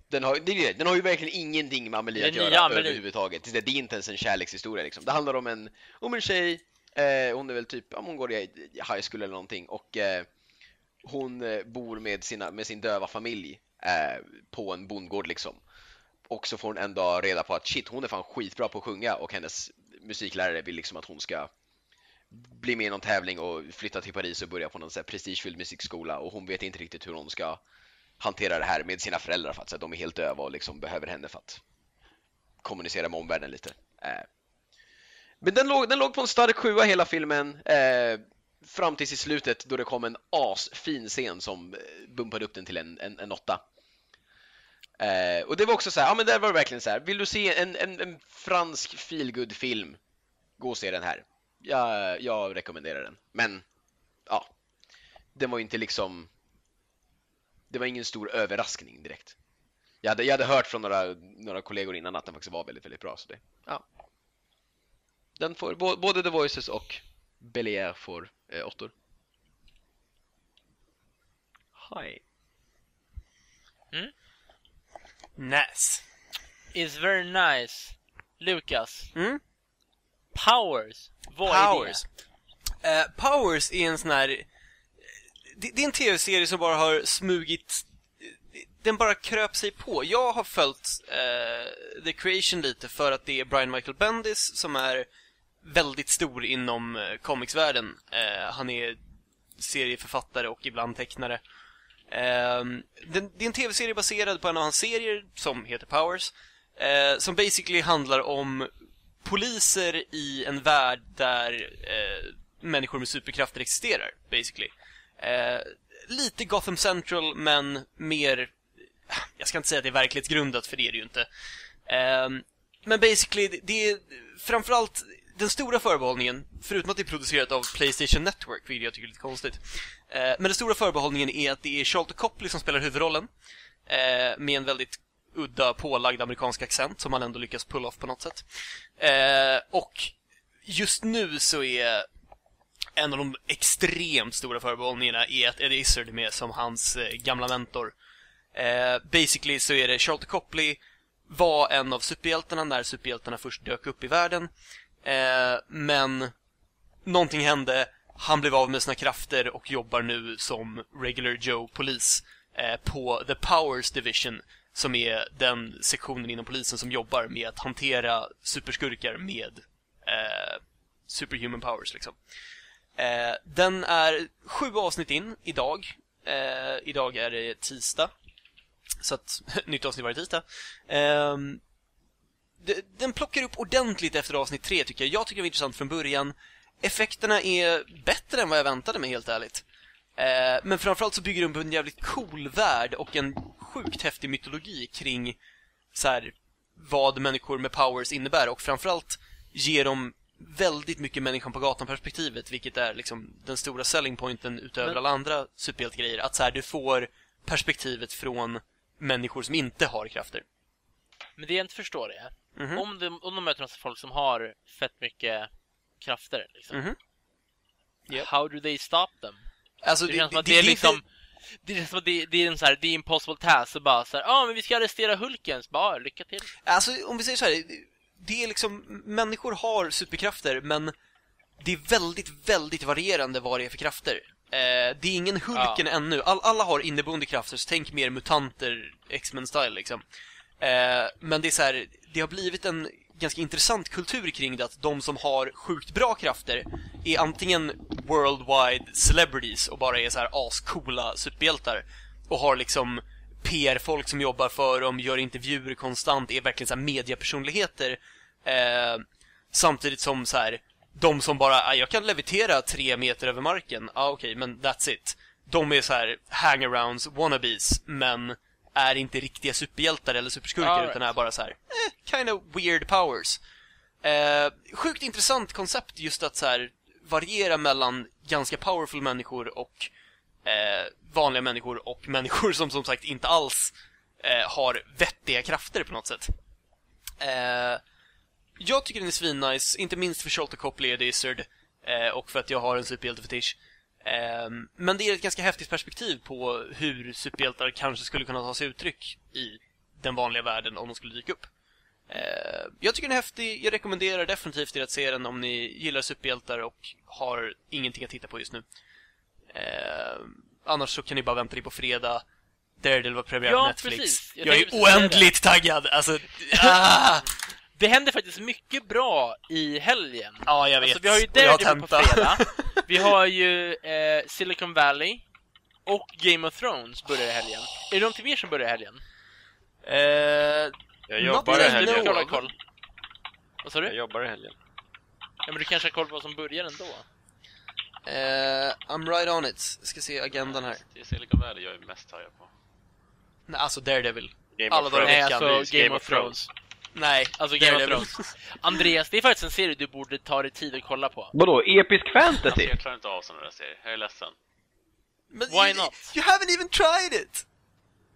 C: Den har, det den har ju verkligen ingenting med Amelie att
A: nya
C: göra
A: Amelie.
C: överhuvudtaget. Det är inte ens en kärlekshistoria liksom. Det handlar om en, om en tjej, eh, hon är väl typ, ja, hon går i high school eller någonting och eh, hon eh, bor med, sina, med sin döva familj eh, på en bondgård liksom. Och så får hon en dag reda på att shit, hon är fan skitbra på att sjunga och hennes musiklärare vill liksom att hon ska bli med i någon tävling och flytta till Paris och börja på någon så prestigefylld musikskola och hon vet inte riktigt hur hon ska hantera det här med sina föräldrar för att så de är helt döva och liksom behöver henne för att kommunicera med omvärlden lite. Eh. Men den låg, den låg på en stark sjua hela filmen eh, fram tills i slutet då det kom en asfin scen som eh, bumpade upp den till en, en, en åtta. Eh, och det var också så här, ja men där var det verkligen så här, vill du se en, en, en fransk feelgood film gå och se den här. Jag, jag rekommenderar den. Men, ja. Den var ju inte liksom
F: det var ingen stor överraskning direkt. Jag hade, jag hade hört från några, några kollegor innan att den faktiskt var väldigt, väldigt bra. Så det, ja. Den får, bå- både The Voices och Bel-Air får eh, åttor.
C: Hi.
B: Nice.
A: Is very nice. Lukas.
B: Mm?
A: Powers. Vad är
B: Powers. Eh, Powers är en sån här... Det, det är en tv-serie som bara har smugit... Den bara kröp sig på. Jag har följt eh, The Creation lite för att det är Brian Michael Bendis som är väldigt stor inom eh, comicsvärlden. Eh, han är serieförfattare och ibland tecknare. Ehm, den, det är en tv-serie baserad på en av hans serier som heter Powers. Eh, som basically handlar om poliser i en värld där eh, människor med superkrafter existerar, basically. Eh, lite Gotham Central, men mer... Jag ska inte säga att det är verklighetsgrundat, för det är det ju inte. Eh, men basically, det- är framförallt den stora förbehållningen, förutom att det är producerat av Playstation Network, vilket jag tycker är lite konstigt. Eh, men den stora förbehållningen är att det är Charlton Copley som spelar huvudrollen. Eh, med en väldigt udda pålagd amerikansk accent som han ändå lyckas pull off på något sätt. Eh, och just nu så är en av de extremt stora förbehållningarna är att Eddie Izzard är med som hans eh, gamla mentor. Eh, basically så är det Charlotte Copley var en av superhjältarna när superhjältarna först dök upp i världen. Eh, men någonting hände, han blev av med sina krafter och jobbar nu som regular Joe-polis eh, på The Powers Division som är den sektionen inom polisen som jobbar med att hantera superskurkar med eh, superhuman powers liksom. Eh, den är sju avsnitt in idag. Eh, idag är det tisdag. Så att, nytt avsnitt varje tisdag. Eh, den plockar upp ordentligt efter avsnitt tre tycker jag. Jag tycker det var intressant från början. Effekterna är bättre än vad jag väntade mig helt ärligt. Eh, men framförallt så bygger de på en jävligt cool värld och en sjukt häftig mytologi kring så här, vad människor med powers innebär och framförallt ger dem väldigt mycket människan på gatan-perspektivet, vilket är liksom den stora selling pointen utöver
A: Men-
B: alla andra superhjältegrejer. Att så här, du får perspektivet från människor som inte har krafter.
A: Men det jag inte förstår är,
B: Mhm.
A: om, de, om de möter massa folk som har fett mycket krafter, liksom.
B: Mhm. Yep.
A: How do they stop them?
B: Alltså,
A: Det känns som att det är liksom... Det känns som att det, det är en så här, det är impossible task, så bara så här, ja ah, men vi ska arrestera Hulken, så bara, "Ja, lycka till.
B: Alltså, om vi säger så här, det är liksom, människor har superkrafter, men det är väldigt, väldigt varierande vad det är för krafter. Eh, det är ingen Hulken ännu. All, alla har inneboende krafter, så tänk mer mutanter, X-Men-style liksom. Eh, men det är så här, det har blivit en ganska intressant kultur kring det, att de som har sjukt bra krafter är antingen worldwide celebrities och bara är så här ascoola superhjältar och har liksom PR-folk som jobbar för dem, gör intervjuer konstant, är verkligen så här mediapersonligheter. Eh, samtidigt som så här, de som bara, ah, jag kan levitera tre meter över marken, ja ah, okej, men that's it. De är så här hangarounds, wannabes, men är inte riktiga superhjältar eller superskurkar
A: right.
B: utan är bara så här, eh, kind of weird powers. Eh, sjukt intressant koncept just att så här variera mellan ganska powerful människor och eh, vanliga människor och människor som som sagt inte alls eh, har vettiga krafter på något sätt. Eh, jag tycker den är svinnice, inte minst för Sholto Copley och Izzard eh, och för att jag har en superhjältefetisch. Eh, men det är ett ganska häftigt perspektiv på hur superhjältar kanske skulle kunna ta sig uttryck i den vanliga världen om de skulle dyka upp. Eh, jag tycker den är häftig, jag rekommenderar definitivt er att se den om ni gillar superhjältar och har ingenting att titta på just nu. Eh, annars så kan ni bara vänta till på fredag. Daredevil var premiär på
A: Ja,
B: Netflix.
A: precis. Jag
B: Jag, är oändligt taggad! Alltså, ah!
A: Det händer faktiskt mycket bra i helgen.
B: Ja, jag vet.
A: Alltså, vi har ju
B: jag
A: Daredevil på fredag. Vi har ju eh, Silicon Valley och Game of Thrones börjar i helgen. Är det någonting mer som börjar i helgen?
B: Eh,
E: Jag jobbar i
A: Du
E: helgen.
B: of.
A: koll? Vad sa
E: Jag
A: du?
E: jobbar i helgen.
A: Ja, men du kanske har koll på vad som börjar ändå?
B: Eh, I'm right on it. Ska se agendan här.
E: Det är Silicon Valley jag är mest taggad på.
B: Nej, alltså Daredevil.
E: Game
B: Alla
E: of
B: dagar i
E: Thrones.
A: Nej,
B: veckan.
A: alltså
E: Precis,
A: Game, of Thrones.
B: Nej,
A: Alltså Game of
B: Daredevil.
A: Thrones. Andreas, det är faktiskt en serie du borde ta dig tid att kolla på.
G: Vadå, episk
E: Alltså,
G: fantasy?
E: jag klarar inte av sådana där serier. Jag är ledsen.
B: Men
A: Why
B: you,
A: not?
B: You haven't even tried it!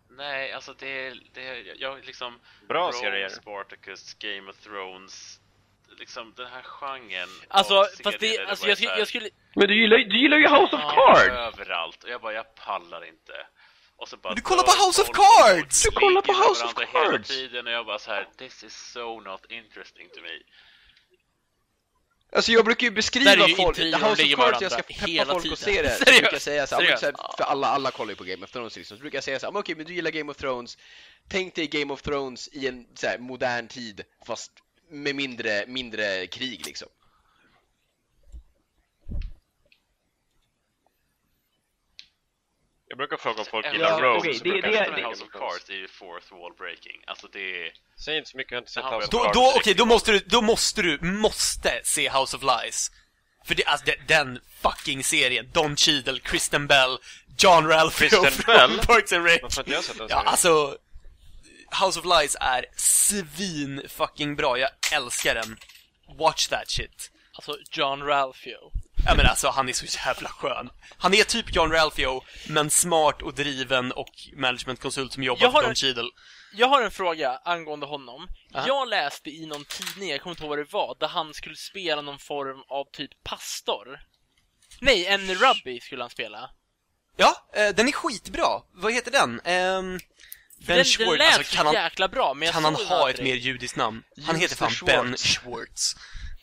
E: Nej, alltså det är, det är jag liksom...
D: Bra
E: Rome,
D: serier.
E: Spartacus, Game of Thrones. Liksom den här genren
A: Alltså, fast det,
E: där
A: alltså jag, skulle, jag skulle...
C: Men du gillar, du gillar ju House of
A: Ja,
C: Cards!
E: överallt och jag bara, jag pallar inte. Och så bara
B: Du kollar på House of Cards!
E: och
C: Du kollar på House of
E: varandra Hela
C: Cards!
E: tiden och jag bara så här, this is so not interesting to me.
C: Alltså jag brukar ju beskriva folk, House of Cards, jag ska peppa
A: hela
C: folk
A: tiden.
C: se det. Så
A: Seriöst?
C: brukar jag säga så, här, så för alla, alla kollar ju på Game of Thrones liksom, så brukar jag säga så här, men okej men du gillar Game of Thrones, tänk dig Game of Thrones i en så här, modern tid, fast med mindre, mindre krig liksom.
D: Jag brukar fråga om folk
E: Ja,
D: gillar Rome.
C: okej,
D: så
C: det-
D: brukar
C: det-
D: jag
C: det-
D: säga
E: det, House of. Cards är ju fourth wall breaking. Alltså det är...
D: Säg inte så mycket, jag har inte sett House of
E: handlar
B: Då,
D: Cards.
B: då, okej, då måste du, då måste du, måste se House of Lies. För det, alltså, det, den fucking serien, Don Cheadle, Kristen Bell, John Ralphio
D: Kristen
B: från
D: Bell?
B: Parks and Rec.
D: Varför har inte jag sett den
B: Ja,
D: serien?
B: alltså... House of Lies är svin fucking bra, jag älskar den. Watch that shit.
A: Alltså, John Ralphio.
B: Ja men alltså, han är så jävla skön. Han är typ John Ralphio, men smart och driven och managementkonsult som jobbar för Don
A: en-
B: Cheadle.
A: Jag har en fråga angående honom.
B: Aha.
A: Jag läste i någon tidning, jag kommer inte ihåg vad det var, där han skulle spela någon form av typ pastor. Nej, en rabbi skulle han spela.
B: Ja, eh, den är skitbra. Vad heter den? Ehm...
A: För
B: Ben
A: den,
B: Schwartz,
A: den lät
B: alltså, kan han,
A: jäkla bra, men jag
B: kan han ha ett mer judiskt namn? Han
C: Just
B: heter fan
C: the
B: Ben
C: Schwartz.
B: Schwartz.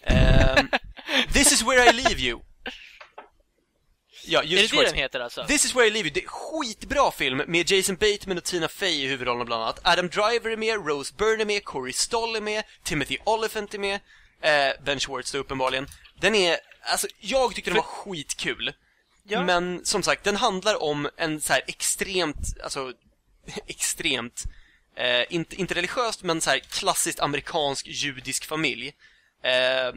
B: Ehm, This is where I leave you. Ja,
A: Är det
B: just
A: det
B: Schwartz.
A: den heter alltså?
B: This is where I leave you. Det är skitbra film med Jason Bateman och Tina Fey i huvudrollerna bland annat. Adam Driver är med, Rose Byrne är med, Corey Stoll är med, Timothy Olyphant är med, eh, Ben Schwartz då uppenbarligen. Den är, alltså jag tycker den var skitkul.
A: Ja.
B: Men som sagt, den handlar om en så här extremt, alltså extremt, eh, inte, inte religiöst men så här klassiskt amerikansk judisk familj. Eh,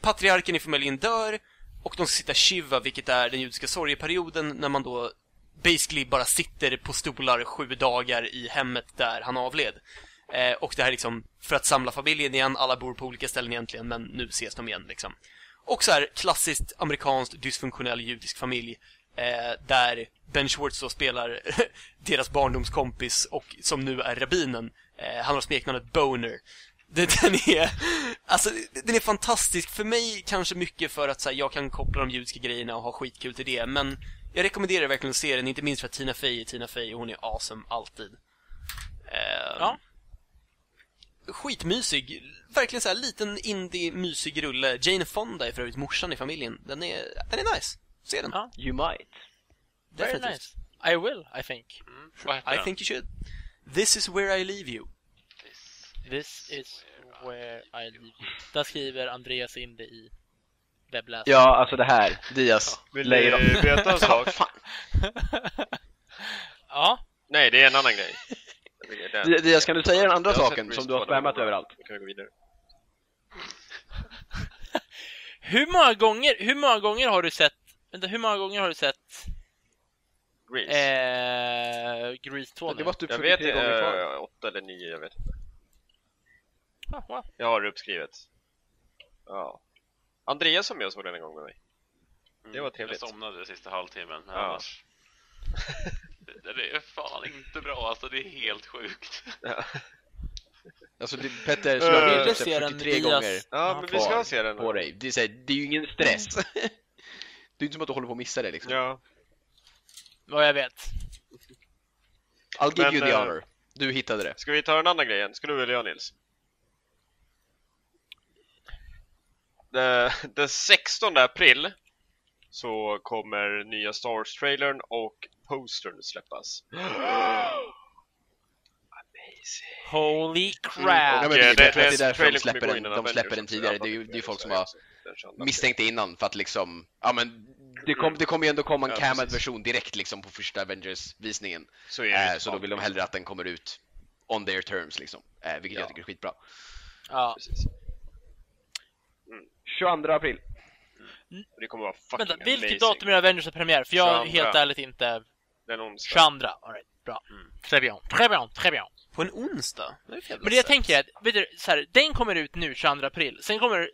B: patriarken i familjen dör och de ska sitta shiva, vilket är den judiska sorgeperioden när man då basically bara sitter på stolar sju dagar i hemmet där han avled. Eh, och det här är liksom för att samla familjen igen, alla bor på olika ställen egentligen, men nu ses de igen liksom. Och så här klassiskt amerikanskt dysfunktionell judisk familj eh, där Ben Schwartz då spelar deras barndomskompis och som nu är rabbinen. Eh, han har smeknamnet Boner. Den, är, alltså, den är fantastisk. För mig kanske mycket för att så här, jag kan koppla de judiska grejerna och ha skitkul till det, men jag rekommenderar verkligen att se den, inte minst för att Tina Fey är Tina Fey och hon är awesome alltid. Eh,
A: Ja.
B: Skitmysig, verkligen så här liten indie mysig rulle. Jane Fonda är för övrigt morsan i familjen. Den är, den är nice. Se den.
A: Ja.
C: You might.
A: Very
B: Definitivt.
A: nice. I will, I think.
E: Mm. Vad heter
B: I
E: den?
B: think you should. This is where I leave you.
A: This is where I leave you. Där skriver Andreas in det i webbläsaren.
C: Ja, alltså det här, Diaz.
D: Vill du
C: on.
D: veta en sak?
A: Ja,
D: Nej, det är en annan grej. Den.
C: Diaz, kan du säga den andra
D: Jag har
C: saken som du har spammat överallt?
D: Då kan vi gå vidare.
A: hur många gånger, hur många gånger har du sett, vänta, hur många gånger har du sett
D: Grease.
A: eh, Grease 2
C: Det
A: nu?
C: var typ
D: jag vet
C: 43 gånger kvar.
D: eh, åtta eller nio, jag vet inte.
A: Ah, wow.
D: Jag har det uppskrivet. Ja. Andreas som jag såg den en gång med mig. Det var trevligt.
E: Jag somnade sista halvtimmen, men
D: Ja.
E: annars... Det, det är fan inte bra, alltså det är helt sjukt.
C: Alltså det, Petter, så
D: Eh,
A: Jag
C: typ
A: se den
C: 43
A: Diaz.
C: gånger
D: Ja,
A: Ja,
D: men vi ska
C: kvar
D: se den.
C: på dig. Det är, så här, det är ju ingen stress. Det är inte som att du håller på att missa det liksom.
D: Ja.
A: Vad jag vet.
C: I'll give
D: Men,
C: you the
D: eh,
C: honor. Du hittade det.
D: Ska vi ta en annan grej igen? Ska du eller jag Nils? Den- Den 16 april så kommer nya Star Wars-trailern och postern släppas.
A: Holy
C: Ja,
A: crap!
C: men det- jag tror att det är därför de släpper
D: kommer
C: den- de släpper den tidigare. Det är ju- det är folk som har
D: 22
C: Misstänkte innan för att liksom, ja men det, kom, det kommer ju ändå komma en
D: Ja,
C: camad version direkt liksom på första Avengers-visningen.
D: Så är det
C: Eh, så då vill de hellre att den kommer ut on their terms liksom. Eh, vilket
D: Ja.
C: jag tycker är skitbra.
A: Ja.
D: Precis.
C: 22 april.
D: Och Det kommer vara fucking
A: Vänta, vilket
D: amazing.
A: datum är Avengers premiär? För jag
D: 22.
A: helt ärligt inte...
D: Den onsdag.
A: 22. Alright, bra. Très bien, très bien, très bien.
B: På en onsdag? Det är
A: Men det jag tänker är att, vet du, så här, den kommer ut nu 22 april. Sen kommer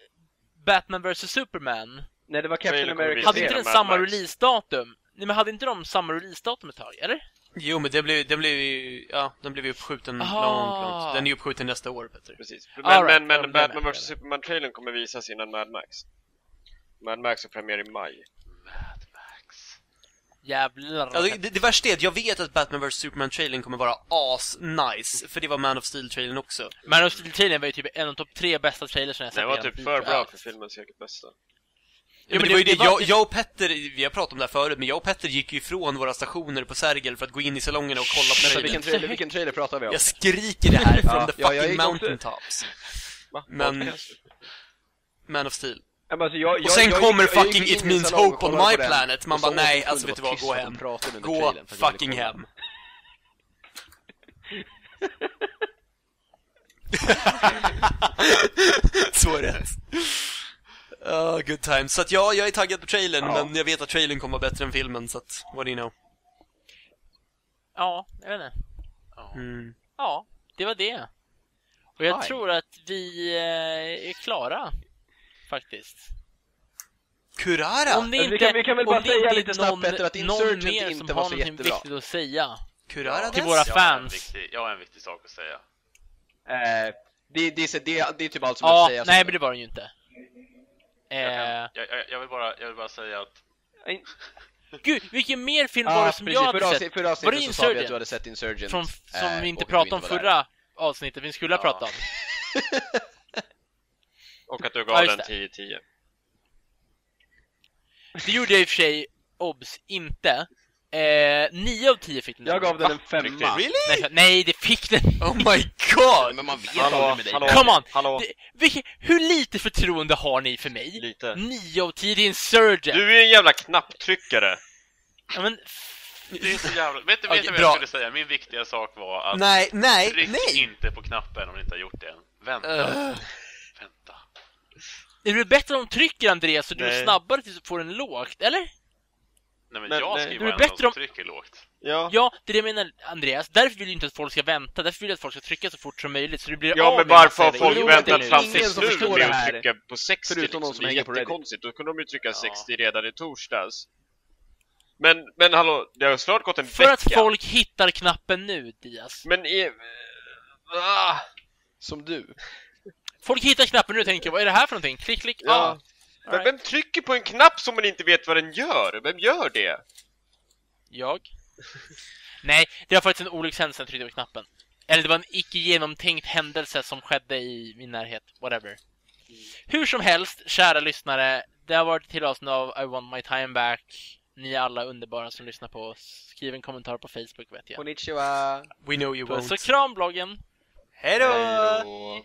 A: Batman vs Superman.
C: Nej, det var
D: Captain America.
A: Hade inte den
D: Mad
A: samma releasedatum? Nej men hade inte de samma releasedatum ett tag, eller?
B: Jo, men den blev, den blev ju, ja, den blev ju uppskjuten
A: Aha.
B: långt, långt. Den är ju uppskjuten nästa år, Petter.
D: Precis.
A: All
D: Men,
A: right,
D: men, men
A: det
D: Batman vs
A: det
D: Superman-trailern kommer visas innan Mad Max. Mad Max är premiär i maj.
A: Jävlar.
B: Ja, det, det, det värsta är att jag vet att Batman vs Superman-trailern kommer vara as-nice, för det var Man of Steel-trailern också.
A: Man of Steel-trailern var ju typ en av de topp tre bästa trailersen jag sett
D: Den var typ för bra för filmens eget bästa.
B: Ja, men
A: men
B: det var ju
A: det-
B: det,
A: det
B: jag, jag och Petter, vi har pratat om det här förut, men jag och Petter gick ju ifrån våra stationer på Sergel för att gå in i salongen och kolla på trailern.
F: vilken trailer, vilken trailer pratar vi om?
B: Jag skriker det här from
F: Ja,
B: the
F: ja,
B: fucking
F: också-
B: mountaintops. Men-? Man of Steel.
F: Men alltså, jag,
B: Och
F: jag,
B: sen
F: jag,
B: kommer
F: jag, jag
B: fucking It means
F: och
B: hope on my planet. Man
F: och
B: bara nej, alltså vet du vad, gå hem. Gå
F: det
B: fucking hem. Så rätt. Oh, good times. Så att ja, jag är taggad på trailern,
F: Ja.
B: men jag vet att trailern kommer vara bättre än filmen, så att, what do you know?
A: Ja, jag vet inte.
B: Mm.
A: Ja, det var det. Och jag
F: Fine.
A: tror att vi eh, är klara. Faktiskt.
B: Kurara!
A: Om det
F: vi
A: inte,
F: kan- vi kan väl
A: om
F: bara säga lite snabbt,
A: någon,
F: Petter, att
A: någon
F: Insurgent
A: mer
F: inte
A: som
F: var
A: har
F: så jättebra.
A: viktigt att säga.
B: Kurara
A: Till våra
E: Jag har, en
A: fans.
E: viktig, jag har en viktig sak att säga.
F: Eh, det, det, det, det är typ allt som
A: Ja,
F: jag säger.
A: nej men det var den ju inte.
E: Jag,
A: Eh,
E: kan, jag, jag, jag, vill bara, jag vill bara säga att
A: gud, vilken mer film var
F: Ja,
A: det som
F: precis,
A: jag hade
F: förra,
A: sett?
F: förra
A: Var det
F: avsnittet så sa vi att du hade sett Insurgent.
A: Från, som
F: eh,
A: vi inte pratade om
F: inte var där.
A: förra avsnittet vi skulle ha
E: Ja.
A: pratat om.
D: Och att du
A: Ja,
D: gav
A: just
D: den
A: det.
D: 10-10.
A: Det gjorde jag i och för sig, obs, inte. Eh, 9 av 10 fick den.
F: Jag gav den en femma.
B: Really?
A: Nej, nej, det fick den
B: Oh my god!
F: Men man vet
D: Hallå,
F: aldrig med dig.
D: hallå.
A: Come on!
D: Hallå?
A: Det, vilket, hur lite förtroende har ni för mig?
D: Lite.
A: 9 av 10, det är en surgeon!
D: Du är en jävla knapptryckare!
A: Ja, men,
E: det är så jävla... Vet du, vet du vad
B: bra.
E: jag skulle säga? Min viktiga sak var att
B: Nej, nej,
E: tryck
B: nej!
E: inte på knappen om ni inte har gjort det än. Vänta,
B: Uh,
E: vänta.
A: Är det bättre om de trycker Andreas så du är
D: Nej.
A: snabbare tills du får den lågt, eller?
E: Nej men,
D: Men,
E: jag
D: nej.
E: ska ju
A: Det
E: vara
A: är bättre om-
E: trycker lågt.
D: Ja.
A: Ja, det är det jag menar Andreas. Därför vill jag inte att folk ska vänta, därför vill jag att folk ska trycka så fort som möjligt så det blir
D: Ja,
A: av
D: men varför har folk väntat
F: är
D: fram nu
F: förstår
D: med att trycka på 60
F: Förutom
D: liksom?
F: som
D: Det är jättekonstigt. Då kunde de ju trycka
E: Ja.
D: 60 redan i torsdags. Men, men hallå, det har snart gått en
A: För
D: vecka.
A: att folk hittar knappen nu, Dias.
D: Men i... Ah,
F: Som du.
A: Folk hittar knappen nu och tänker, vad är det här för någonting? Klick, klick,
D: Ja.
A: ah.
D: men
A: Alright.
D: vem trycker på en knapp som man inte vet vad den gör? Vem gör det?
A: Jag? Nej, det var faktiskt en olyckshändelse när jag tryckte på knappen. Eller det var en icke genomtänkt händelse som skedde i min närhet. Whatever. Hur som helst, kära lyssnare. Det har varit till avsnitt av I want my time back. Ni är alla underbara som lyssnar på oss. Skriv en kommentar på Facebook vet jag.
F: Konnichiwa.
B: we know you
A: Puss och
B: won't.
A: kram bloggen!
B: Hejdå!
F: Hej då.